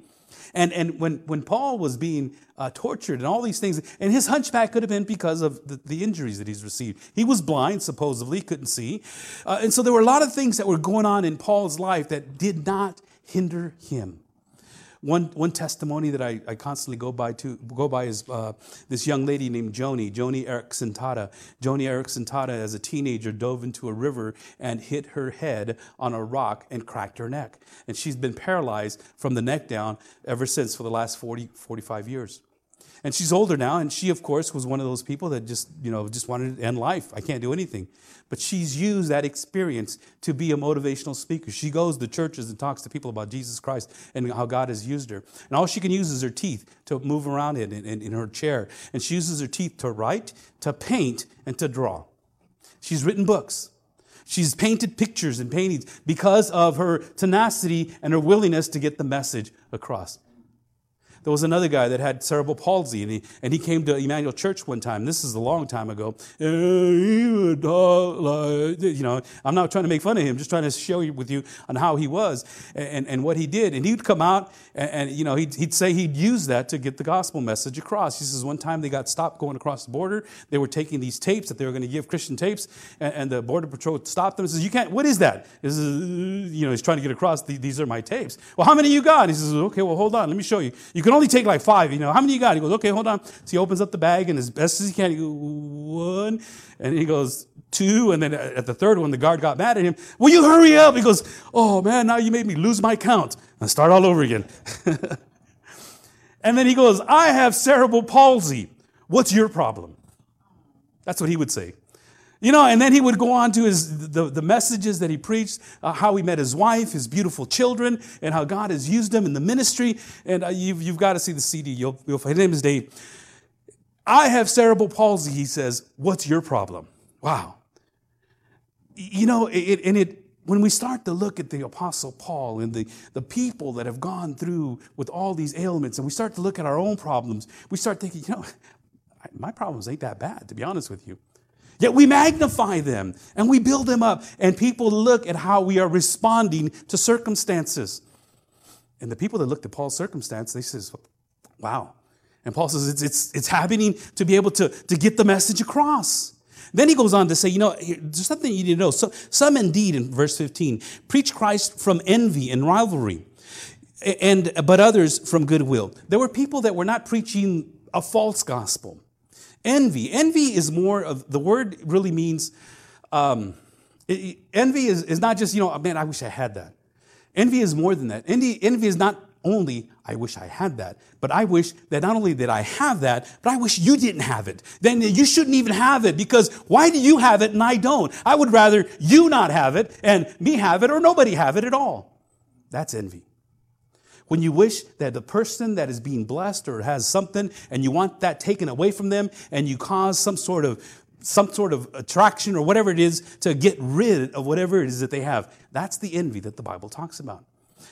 And, and when, when Paul was being uh, tortured and all these things, and his hunchback could have been because of the, the injuries that he's received. He was blind, supposedly, couldn't see. Uh, and so there were a lot of things that were going on in Paul's life that did not hinder him. One, one testimony that I, I constantly go by to go by is uh, this young lady named Joni, Joni Eareckson Tada. Joni Eareckson Tada, as a teenager, dove into a river and hit her head on a rock and cracked her neck. And she's been paralyzed from the neck down ever since for the last 40, 45 years. And she's older now, and she, of course, was one of those people that just, you know, just wanted to end life. I can't do anything. But she's used that experience to be a motivational speaker. She goes to churches and talks to people about Jesus Christ and how God has used her. And all she can use is her teeth to move around in, in, in her chair. And she uses her teeth to write, to paint, and to draw. She's written books. She's painted pictures and paintings because of her tenacity and her willingness to get the message across. There was another guy that had cerebral palsy, and he, and he came to Emmanuel Church one time. This is a long time ago. Eh, like, you know, I'm not trying to make fun of him, just trying to show you with you on how he was and, and what he did. And he'd come out, and, and you know, he'd, he'd say he'd use that to get the gospel message across. He says one time they got stopped going across the border. They were taking these tapes that they were going to give Christian tapes, and, and the border patrol stopped them and says, "You can't. What is that?" You know, he's trying to get across. These are my tapes. Well, how many you got? he says, "Okay, well, hold on. Let me show you. You can only take like five. You know, how many you got? He goes, okay, hold on. So he opens up the bag and as best as he can, he goes, one. And he goes, two. And then at the third one, the guard got mad at him. Will you hurry up? He goes, oh man, now you made me lose my count. And start all over again. *laughs* and then he goes, I have cerebral palsy. What's your problem? That's what he would say. You know, and then he would go on to his the, the messages that he preached, uh, how he met his wife, his beautiful children, and how God has used him in the ministry. And uh, you've, you've got to see the CD. You'll, you'll, his name is Dave. I have cerebral palsy, he says. What's your problem? Wow. You know, it, and it when we start to look at the Apostle Paul and the, the people that have gone through with all these ailments, and we start to look at our own problems, we start thinking, you know, *laughs* my problems ain't that bad, to be honest with you. Yet we magnify them and we build them up, and people look at how we are responding to circumstances. And the people that looked at Paul's circumstance, they says, "Wow." And Paul says it's, it's, it's happening to be able to, to get the message across. Then he goes on to say, you know, there's something you need to know. So, some indeed, in verse 15, preach Christ from envy and rivalry, and, but others from goodwill. There were people that were not preaching a false gospel. Envy. Envy is more of, the word really means, um, it, envy is, is not just, you know, man, I wish I had that. Envy is more than that. Envy, envy is not only, I wish I had that, but I wish that not only did I have that, but I wish you didn't have it. Then you shouldn't even have it because why do you have it and I don't? I would rather you not have it and me have it or nobody have it at all. That's envy. When you wish that the person that is being blessed or has something and you want that taken away from them and you cause some sort of some sort of attraction or whatever it is to get rid of whatever it is that they have. That's the envy that the Bible talks about.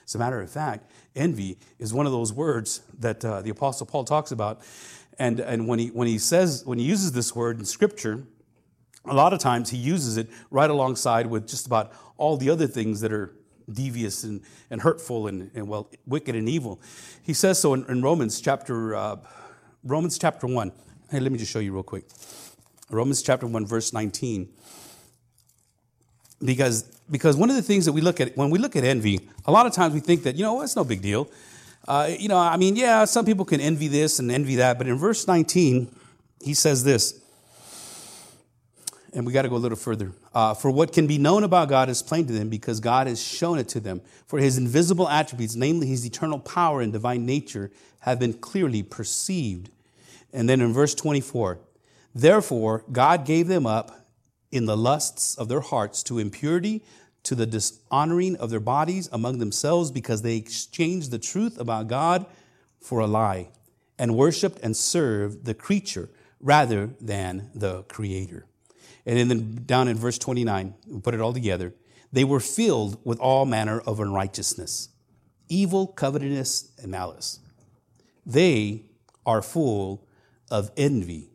As a matter of fact, envy is one of those words that uh, the Apostle Paul talks about. And, and when, he, when he says, when he uses this word in Scripture, a lot of times he uses it right alongside with just about all the other things that are devious and, and hurtful and, and, well, wicked and evil. He says so in, in Romans chapter, uh, Romans chapter 1. Hey, let me just show you real quick. Romans chapter 1, verse 19. Because, because one of the things that we look at, when we look at envy, a lot of times we think that, you know, it's no big deal. Uh, you know, I mean, yeah, some people can envy this and envy that, but in verse 19, he says this and we got to go a little further. Uh, for what can be known about God is plain to them because God has shown it to them. For his invisible attributes, namely his eternal power and divine nature, have been clearly perceived. And then in verse 24, therefore God gave them up in the lusts of their hearts to impurity, to the dishonoring of their bodies among themselves, because they exchanged the truth about God for a lie, and worshiped and served the creature rather than the Creator And then down in verse 29, we put it all together. They were filled with all manner of unrighteousness, evil, covetousness, and malice. They are full of envy,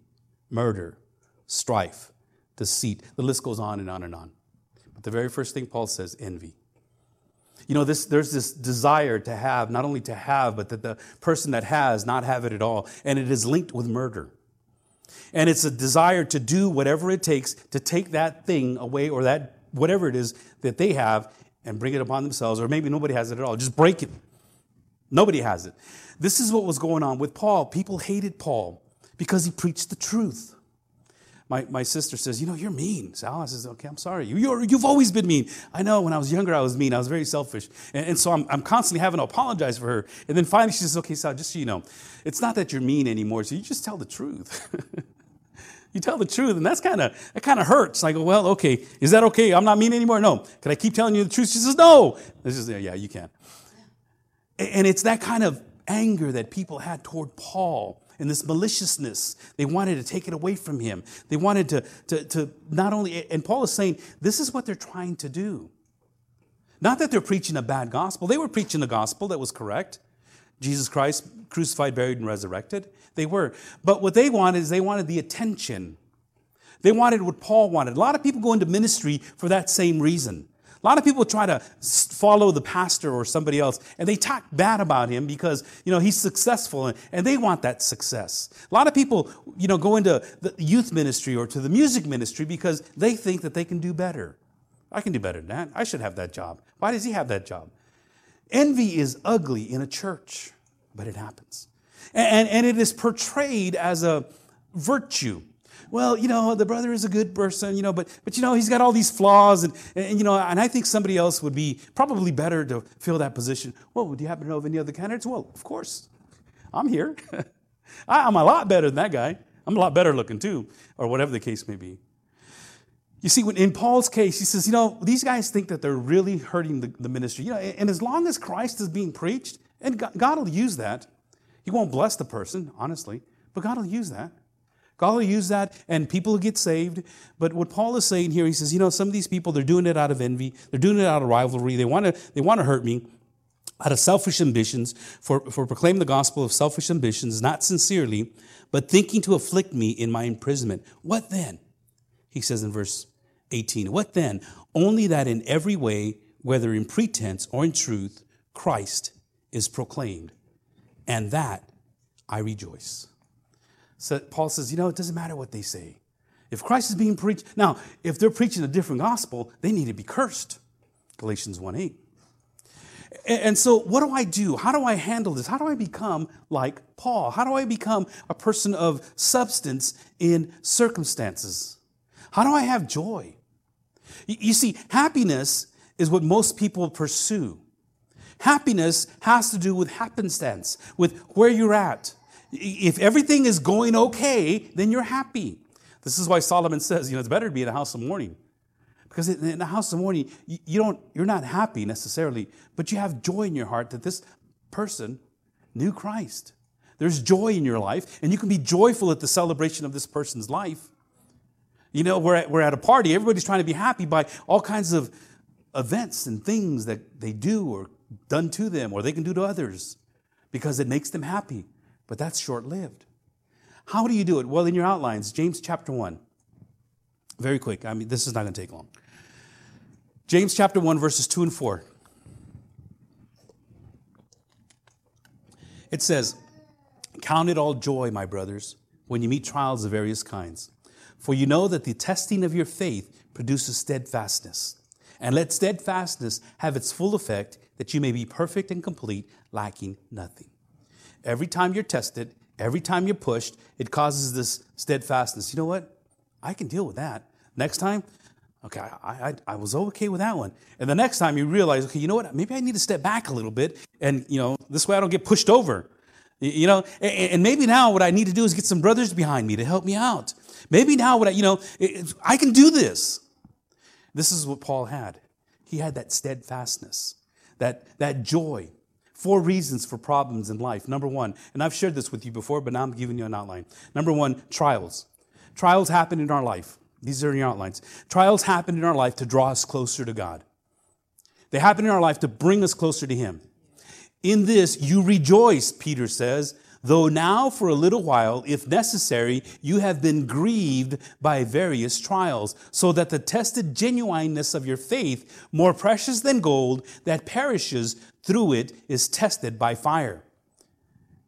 murder, strife, deceit. The list goes on and on and on. But the very first thing Paul says envy. You know, this, there's this desire to have, not only to have, but that the person that has not have it at all. And it is linked with murder. And it's a desire to do whatever it takes to take that thing away or that whatever it is that they have and bring it upon themselves. Or maybe nobody has it at all. Just break it. Nobody has it. This is what was going on with Paul. People hated Paul because he preached the truth. My, my sister says, You know, you're mean. Sal, I says, Okay, I'm sorry. You, you you've always been mean. I know when I was younger, I was mean. I was very selfish. And, and so I'm, I'm constantly having to apologize for her. And then finally, she says, Okay, Sal, just so you know, it's not that you're mean anymore. So you just tell the truth. *laughs* you tell the truth, and that's kind of that kind of hurts. I go, well, okay, is that okay? I'm not mean anymore. No, can I keep telling you the truth? She says, no. This is yeah, you can. And it's that kind of anger that people had toward Paul and this maliciousness. They wanted to take it away from him. They wanted to, to, to not only, and Paul is saying, this is what they're trying to do. Not that they're preaching a bad gospel, they were preaching the gospel that was correct. Jesus Christ crucified, buried, and resurrected. They were. But what they wanted is they wanted the attention. They wanted what Paul wanted. A lot of people go into ministry for that same reason. A lot of people try to follow the pastor or somebody else, and they talk bad about him because you know he's successful, and and they want that success. A lot of people, you know, go into the youth ministry or to the music ministry because they think that they can do better. I can do better than that. I should have that job. Why does he have that job? Envy is ugly in a church, but it happens, and, and it is portrayed as a virtue well, you know, the brother is a good person, you know, but, but you know, he's got all these flaws. And, and, you know, and I think somebody else would be probably better to fill that position. Well, do you happen to know of any other candidates? Well, of course. I'm here. *laughs* I'm a lot better than that guy. I'm a lot better looking too, or whatever the case may be. You see, in Paul's case, he says, you know, these guys think that they're really hurting the, the ministry. You know, and as long as Christ is being preached, and God, God will use that. He won't bless the person, honestly, but God will use that. God will use that and people will get saved. But what Paul is saying here, he says, you know, some of these people, they're doing it out of envy. They're doing it out of rivalry. They want to, they want to hurt me out of selfish ambitions for, for proclaiming the gospel of selfish ambitions, not sincerely, but thinking to afflict me in my imprisonment. What then? He says in verse 18, what then? Only that in every way, whether in pretense or in truth, Christ is proclaimed, and that I rejoice. So Paul says, you know, it doesn't matter what they say. If Christ is being preached, now, if they're preaching a different gospel, they need to be cursed. Galatians 1 8. And so, what do I do? How do I handle this? How do I become like Paul? How do I become a person of substance in circumstances? How do I have joy? You see, happiness is what most people pursue. Happiness has to do with happenstance, with where you're at. If everything is going okay, then you're happy. This is why Solomon says, you know, it's better to be in a house of mourning. Because in a house of mourning, you don't, you're not happy necessarily, but you have joy in your heart that this person knew Christ. There's joy in your life, and you can be joyful at the celebration of this person's life. You know, we're at, we're at a party, everybody's trying to be happy by all kinds of events and things that they do or done to them or they can do to others because it makes them happy but that's short lived. How do you do it? Well, in your outlines, James chapter 1. Very quick. I mean, this is not going to take long. James chapter 1, verses 2 and 4. It says, Count it all joy, my brothers, when you meet trials of various kinds. For you know that the testing of your faith produces steadfastness. And let steadfastness have its full effect, that you may be perfect and complete, lacking nothing. Every time you're tested, every time you're pushed, it causes this steadfastness. You know what? I can deal with that. Next time, okay, I, I, I, was okay with that one. And the next time you realize, okay, you know what? Maybe I need to step back a little bit and, you know, this way I don't get pushed over. You know, and maybe now what I need to do is get some brothers behind me to help me out. Maybe now what I, you know, I can do this. This is what Paul had. He had that steadfastness, that, that joy. Four reasons for problems in life. Number one, and I've shared this with you before, but now I'm giving you an outline. Number one, trials. Trials happen in our life. These are your outlines. Trials happen in our life to draw us closer to God. They happen in our life to bring us closer to Him. In this, you rejoice, Peter says, though now for a little while, if necessary, you have been grieved by various trials, so that the tested genuineness of your faith, more precious than gold that perishes through it, is tested by fire,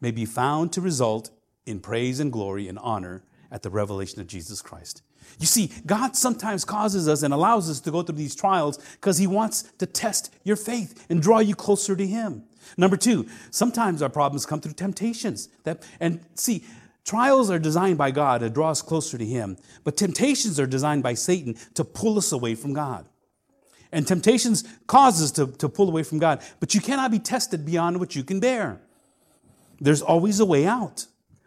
may be found to result in praise and glory and honor at the revelation of Jesus Christ. You see, God sometimes causes us and allows us to go through these trials because He wants to test your faith and draw you closer to Him. Number two, sometimes our problems come through temptations. That, and see, trials are designed by God to draw us closer to Him, but temptations are designed by Satan to pull us away from God. And temptations cause us to, to pull away from God, but you cannot be tested beyond what you can bear. There's always a way out.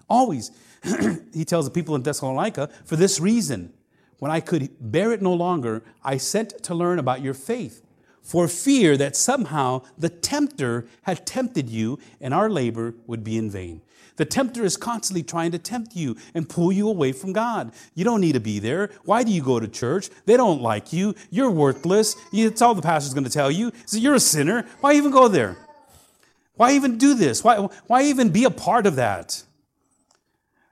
Always. *clears throat* he tells the people in Thessalonica, for this reason, when I could bear it no longer, I sent to learn about your faith for fear that somehow the tempter had tempted you and our labor would be in vain. The tempter is constantly trying to tempt you and pull you away from God. You don't need to be there. Why do you go to church? They don't like you. You're worthless. It's all the pastor's going to tell you. So you're a sinner. Why even go there? Why even do this? Why, why even be a part of that?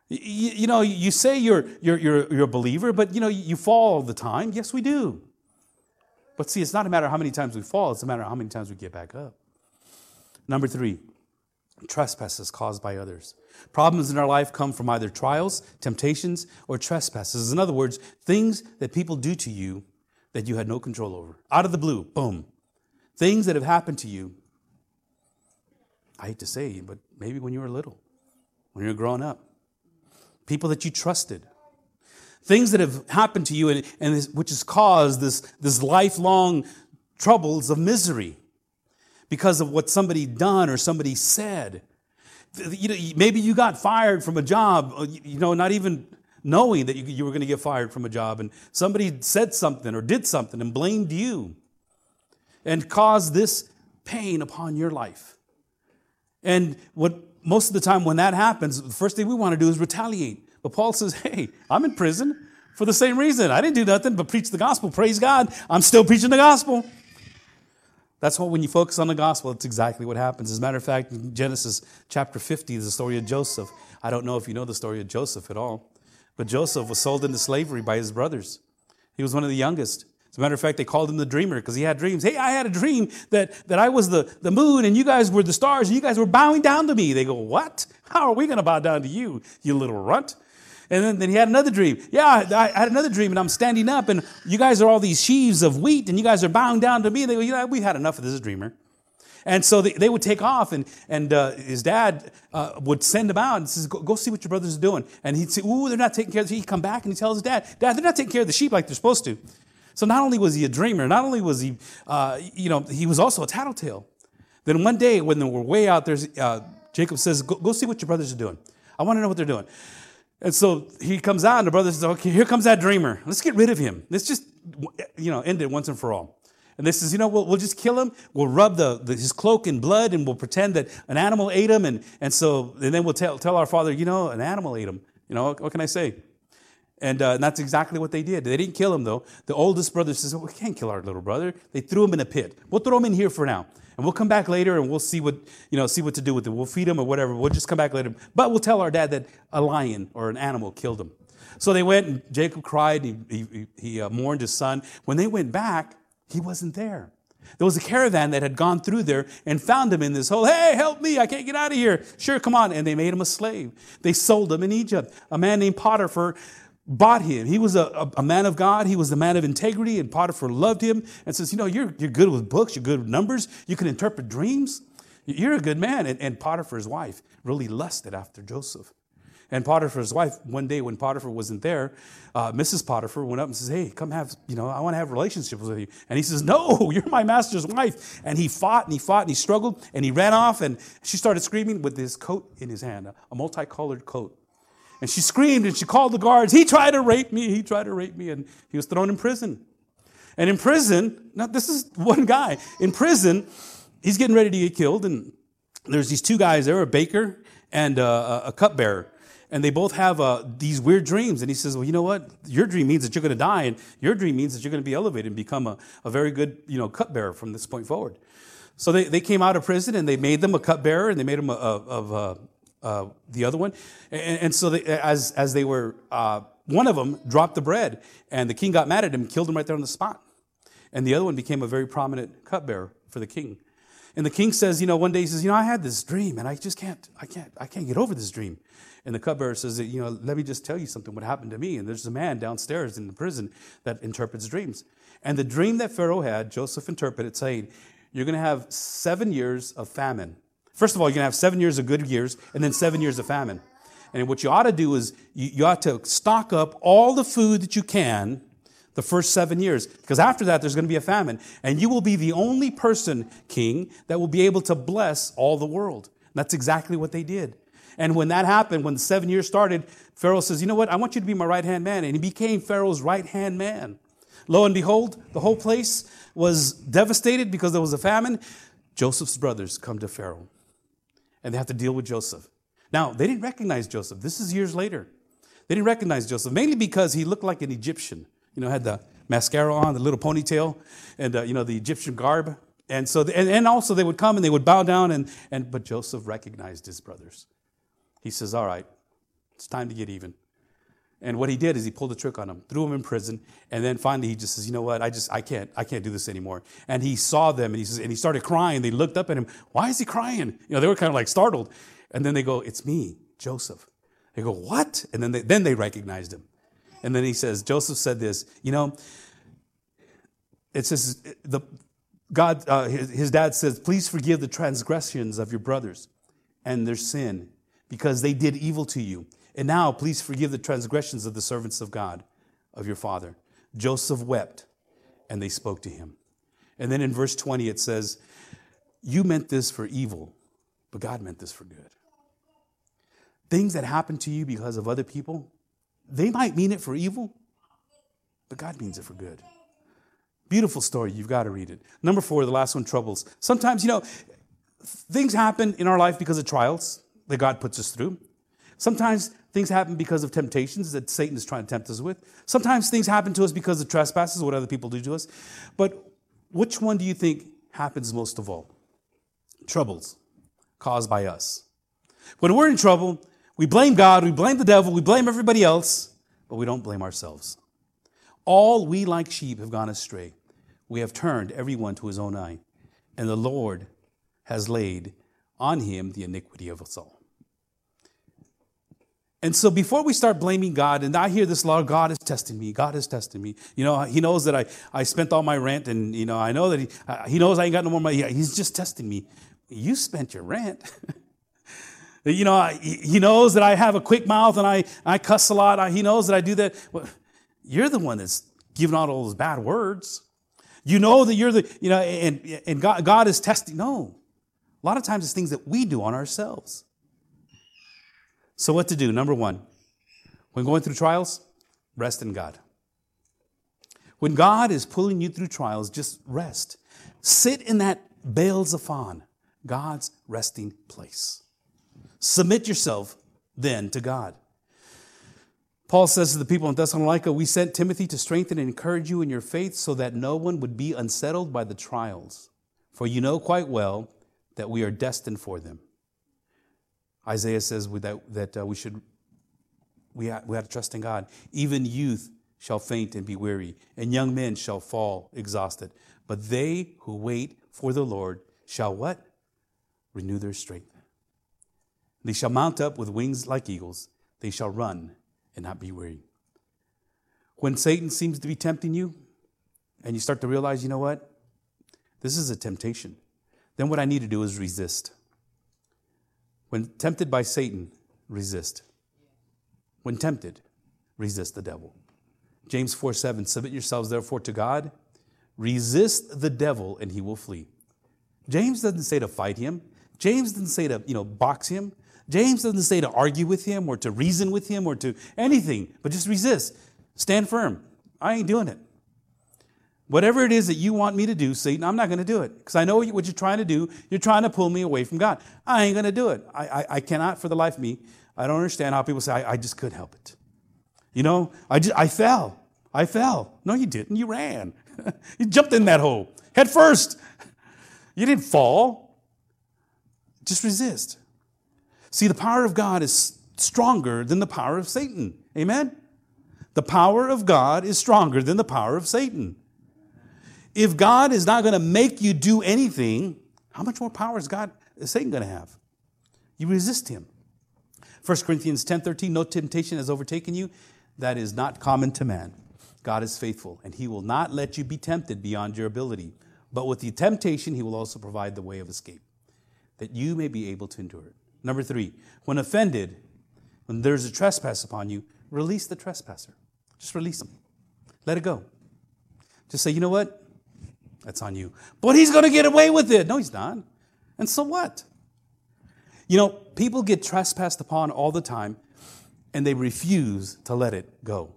You, you know, you say you're, you're, you're, you're a believer, but you know, you fall all the time. Yes, we do. But see, it's not a matter of how many times we fall, it's a matter of how many times we get back up. Number three, trespasses caused by others. Problems in our life come from either trials, temptations, or trespasses. In other words, things that people do to you that you had no control over. Out of the blue, boom. Things that have happened to you. I hate to say, but maybe when you were little, when you were growing up. People that you trusted, things that have happened to you and, and this, which has caused this, this lifelong troubles of misery because of what somebody done or somebody said. You know, maybe you got fired from a job, uh, you know, not even knowing that you, you were going to get fired from a job, and somebody said something or did something and blamed you and caused this pain upon your life. And what most of the time when that happens, the first thing we want to do is retaliate. But Paul says, hey, I'm in prison for the same reason. I didn't do nothing but preach the gospel. Praise God. I'm still preaching the gospel. That's what, when you focus on the gospel, it's exactly what happens. As a matter of fact, in Genesis chapter 50 is the story of Joseph. I don't know if you know the story of Joseph at all, but Joseph was sold into slavery by his brothers. He was one of the youngest. As a matter of fact, they called him the dreamer because he had dreams. Hey, I had a dream that, that I was the, the moon and you guys were the stars and you guys were bowing down to me. They go, What? How are we going to bow down to you, you little runt? And then, then he had another dream. Yeah, I had another dream, and I'm standing up, and you guys are all these sheaves of wheat, and you guys are bowing down to me. And they go, you know, we've had enough of this dreamer. And so they, they would take off, and, and uh, his dad uh, would send him out and says, go, go, see what your brothers are doing. And he'd say, Ooh, they're not taking care of He'd come back and he'd tell his dad, Dad, they're not taking care of the sheep like they're supposed to. So not only was he a dreamer, not only was he, uh, you know, he was also a tattletale. Then one day when they were way out there, uh, Jacob says, go, go see what your brothers are doing. I want to know what they're doing. And so he comes out, and the brother says, Okay, here comes that dreamer. Let's get rid of him. Let's just, you know, end it once and for all. And they says, You know, we'll, we'll just kill him. We'll rub the, the, his cloak in blood, and we'll pretend that an animal ate him. And, and so, and then we'll tell, tell our father, You know, an animal ate him. You know, what can I say? And, uh, and that's exactly what they did. They didn't kill him, though. The oldest brother says, oh, We can't kill our little brother. They threw him in a pit. We'll throw him in here for now. And we'll come back later and we'll see what, you know, see what to do with him. We'll feed him or whatever. We'll just come back later. But we'll tell our dad that a lion or an animal killed him. So they went and Jacob cried. He, he, he uh, mourned his son. When they went back, he wasn't there. There was a caravan that had gone through there and found him in this hole. Hey, help me. I can't get out of here. Sure, come on. And they made him a slave. They sold him in Egypt. A man named Potiphar bought him. He was a, a, man of God. He was a man of integrity, and Potiphar loved him and says, You know, you're, you're good with books, you're good with numbers, you can interpret dreams. You're a good man. And, and Potiphar's wife really lusted after Joseph. And Potiphar's wife, one day when Potiphar wasn't there, uh, Mrs. Potiphar went up and says, Hey, come have, you know, I want to have relationships with you. And he says, No, *laughs* you're my master's wife. And he fought and he fought and he struggled and he ran off and she started screaming with his coat in his hand, a multicolored coat. And she screamed and she called the guards. He tried to rape me. He tried to rape me. And he was thrown in prison. And in prison, now this is *laughs* one guy. In prison, he's getting ready to get killed. And there's these two guys there, a baker and a, a cupbearer. and they both have uh, these weird dreams. And he says, Well, you know what? Your dream means that you're going to die, and your dream means that you're going to be elevated and become a, a very good you know, cupbearer from this point forward. So they, they came out of prison and they made them a cupbearer and they made them a, a, of uh, the other one. And, and so they, as, as they were, uh, one of them dropped the bread and the king got mad at him killed him right there on the spot. And the other one became a very prominent cupbearer for the king. And the king says, you know, one day he says, you know, I had this dream and I just can't, I can't, I can't get over this dream. And the cupbearer says, you know, let me just tell you something what happened to me. And there's a man downstairs in the prison that interprets dreams. And the dream that Pharaoh had, Joseph interpreted, saying, You're going to have seven years of famine. First of all, you're going to have seven years of good years, and then seven years of famine. And what you ought to do is you, you ought to stock up all the food that you can the first seven years. Because after that, there's going to be a famine. And you will be the only person, king, that will be able to bless all the world. And that's exactly what they did. And when that happened, when the seven years started, Pharaoh says, You know what? I want you to be my right hand man. And he became Pharaoh's right hand man. Lo and behold, the whole place was devastated because there was a famine. Joseph's brothers come to Pharaoh and they have to deal with Joseph. Now, they didn't recognize Joseph. This is years later. They didn't recognize Joseph, mainly because he looked like an Egyptian. You know, had the mascara on, the little ponytail, and, uh, you know, the Egyptian garb. And so, and, and also they would come and they would bow down, and, and, but Joseph recognized his brothers. He says, All right, it's time to get even. And what he did is he pulled a trick on them, threw them in prison, and then finally he just says, "You know what? I just I can't I can't do this anymore." And he saw them, and he says, and he started crying. They looked up at him. Why is he crying? You know, they were kind of like startled. And then they go, "It's me, Joseph." They go, "What?" And then they, then they recognized him. And then he says, Joseph said this. You know, it says the God, uh, his, his dad says, "Please forgive the transgressions of your brothers and their sin, because they did evil to you." And now, please forgive the transgressions of the servants of God, of your father. Joseph wept, and they spoke to him. And then in verse 20, it says, You meant this for evil, but God meant this for good. Things that happen to you because of other people, they might mean it for evil, but God means it for good. Beautiful story. You've got to read it. Number four, the last one troubles. Sometimes, you know, things happen in our life because of trials that God puts us through. Sometimes things happen because of temptations that Satan is trying to tempt us with. Sometimes things happen to us because of trespasses, what other people do to us. But which one do you think happens most of all? Troubles caused by us. When we're in trouble, we blame God, we blame the devil, we blame everybody else, but we don't blame ourselves. All we like sheep have gone astray. We have turned everyone to his own eye, and the Lord has laid on him the iniquity of us all. And so before we start blaming God, and I hear this a lot, God is testing me, God is testing me. You know, he knows that I, I spent all my rent, and, you know, I know that he, uh, he knows I ain't got no more money. He's just testing me. You spent your rent. *laughs* you know, he knows that I have a quick mouth and I, I cuss a lot. He knows that I do that. Well, you're the one that's giving out all those bad words. You know that you're the, you know, and, and God, God is testing. No. A lot of times it's things that we do on ourselves. So, what to do? Number one, when going through trials, rest in God. When God is pulling you through trials, just rest. Sit in that Baal Zephon, God's resting place. Submit yourself then to God. Paul says to the people in Thessalonica, We sent Timothy to strengthen and encourage you in your faith so that no one would be unsettled by the trials. For you know quite well that we are destined for them. Isaiah says that, that uh, we should we have, we have to trust in God. Even youth shall faint and be weary, and young men shall fall exhausted. But they who wait for the Lord shall what? Renew their strength. They shall mount up with wings like eagles. They shall run and not be weary. When Satan seems to be tempting you, and you start to realize, you know what? This is a temptation. Then what I need to do is resist. When tempted by Satan, resist. When tempted, resist the devil. James 4 7, submit yourselves therefore to God, resist the devil, and he will flee. James doesn't say to fight him. James doesn't say to, you know, box him. James doesn't say to argue with him or to reason with him or to anything, but just resist. Stand firm. I ain't doing it. Whatever it is that you want me to do, Satan, I'm not going to do it because I know what you're trying to do. You're trying to pull me away from God. I ain't going to do it. I, I, I, cannot, for the life of me, I don't understand how people say, I, I just couldn't help it. You know, I, just, I fell. I fell. No, you didn't. You ran. *laughs* you jumped in that hole head first. *laughs* You didn't fall. Just resist. See, the power of God is stronger than the power of Satan. Amen? The power of God is stronger than the power of Satan. If God is not going to make you do anything, how much more power is God is Satan going to have? You resist him. 1 Corinthians 10 13, no temptation has overtaken you that is not common to man. God is faithful, and he will not let you be tempted beyond your ability. But with the temptation, he will also provide the way of escape, that you may be able to endure it. Number three, when offended, when there's a trespass upon you, release the trespasser. Just release him. Let it go. Just say, you know what? That's on you. But he's going to get away with it. No, he's not. And so what? You know, people get trespassed upon all the time and they refuse to let it go.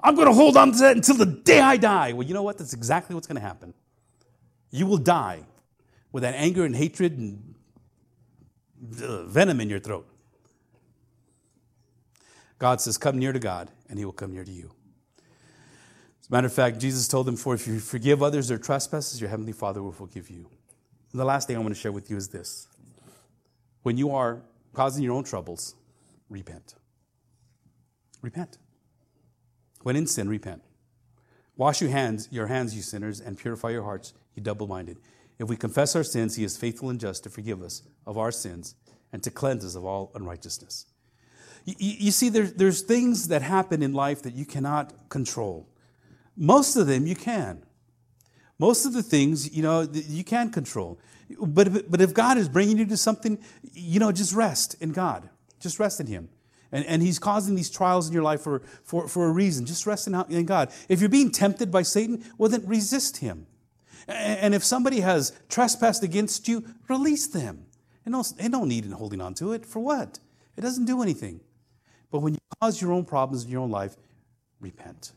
I'm going to hold on to that until the day I die. Well, you know what? That's exactly what's going to happen. You will die with that anger and hatred and uh, venom in your throat. God says, Come near to God, and He will come near to you. As a matter of fact, Jesus told them, For if you forgive others their trespasses, your Heavenly Father will forgive you. And the last thing I want to share with you is this when you are causing your own troubles, repent. Repent. When in sin, repent. Wash your hands, your hands, you sinners, and purify your hearts, you double-minded. If we confess our sins, he is faithful and just to forgive us of our sins and to cleanse us of all unrighteousness. You, you see, there, there's things that happen in life that you cannot control. Most of them you can. Most of the things, you know, you can control. But, but if God is bringing you to something, you know, just rest in God. Just rest in Him. And, and He's causing these trials in your life for, for, for a reason. Just rest in, in God. If you're being tempted by Satan, well, then resist Him. And if somebody has trespassed against you, release them. And no, and no need in holding on to it. For what? It doesn't do anything. But when you cause your own problems in your own life, repent.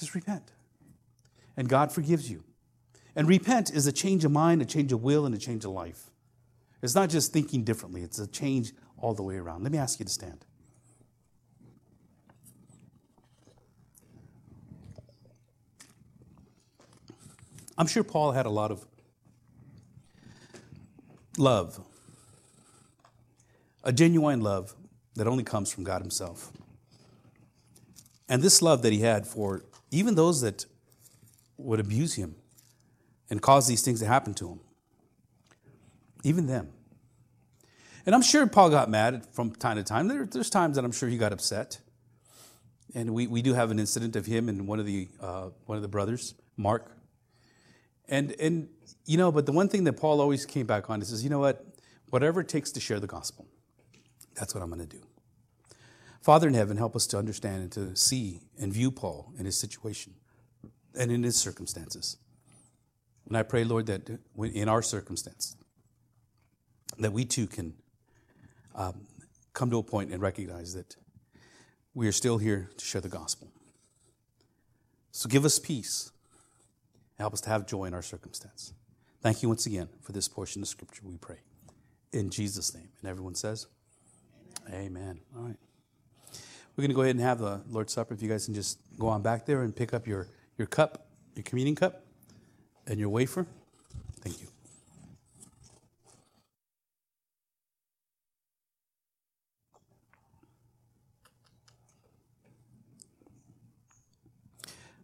Just repent. And God forgives you. And repent is a change of mind, a change of will, and a change of life. It's not just thinking differently, it's a change all the way around. Let me ask you to stand. I'm sure Paul had a lot of love, a genuine love that only comes from God Himself. And this love that he had for even those that would abuse him and cause these things to happen to him, even them. And I'm sure Paul got mad from time to time. There, there's times that I'm sure he got upset. And we, we do have an incident of him and one of the, uh, one of the brothers, Mark. And, and, you know, but the one thing that Paul always came back on is, you know what? Whatever it takes to share the gospel, that's what I'm going to do. Father in heaven, help us to understand and to see and view Paul in his situation and in his circumstances. And I pray, Lord, that in our circumstance, that we too can um, come to a point and recognize that we are still here to share the gospel. So give us peace. Help us to have joy in our circumstance. Thank you once again for this portion of scripture, we pray. In Jesus' name. And everyone says, Amen. Amen. All right. We're going to go ahead and have the Lord's Supper. If you guys can just go on back there and pick up your, your cup, your communion cup, and your wafer. Thank you.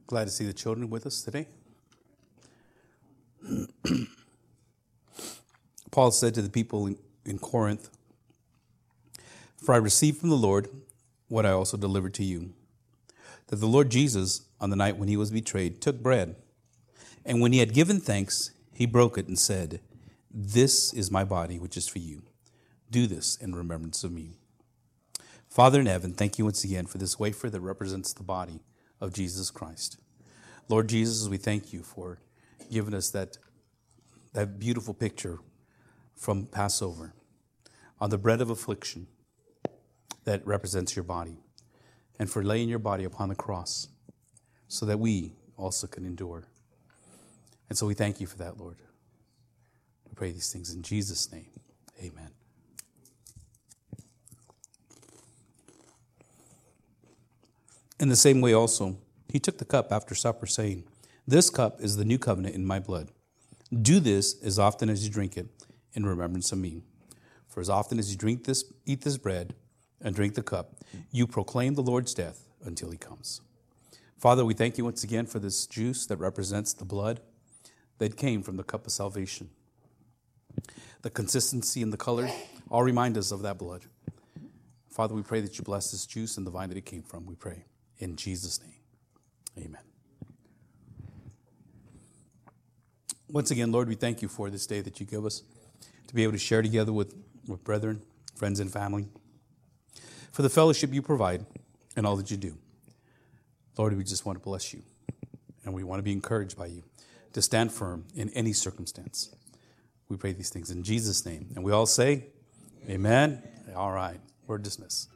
Glad to see the children with us today. *clears throat* Paul said to the people in, in Corinth, For I received from the Lord what I also delivered to you that the Lord Jesus, on the night when he was betrayed, took bread, and when he had given thanks, he broke it and said, This is my body, which is for you. Do this in remembrance of me. Father in heaven, thank you once again for this wafer that represents the body of Jesus Christ. Lord Jesus, we thank you for giving us that, that beautiful picture from Passover on the bread of affliction that represents your body, and for laying your body upon the cross so that we also can endure. And so we thank you for that, Lord. We pray these things in Jesus' name. Amen. In the same way, also, he took the cup after supper, saying, This cup is the new covenant in my blood. Do this as often as you drink it in remembrance of me. For as often as you drink this, eat this bread and drink the cup, you proclaim the Lord's death until he comes. Father, we thank you once again for this juice that represents the blood that came from the cup of salvation. The consistency and the color all remind us of that blood. Father, we pray that you bless this juice and the vine that it came from. We pray in Jesus' name. Amen. Once again, Lord, we thank you for this day that you give us to be able to share together with, with brethren, friends, and family, for the fellowship you provide and all that you do. Lord, we just want to bless you and we want to be encouraged by you to stand firm in any circumstance. We pray these things in Jesus' name. And we all say, Amen. Amen. All right. We're dismissed.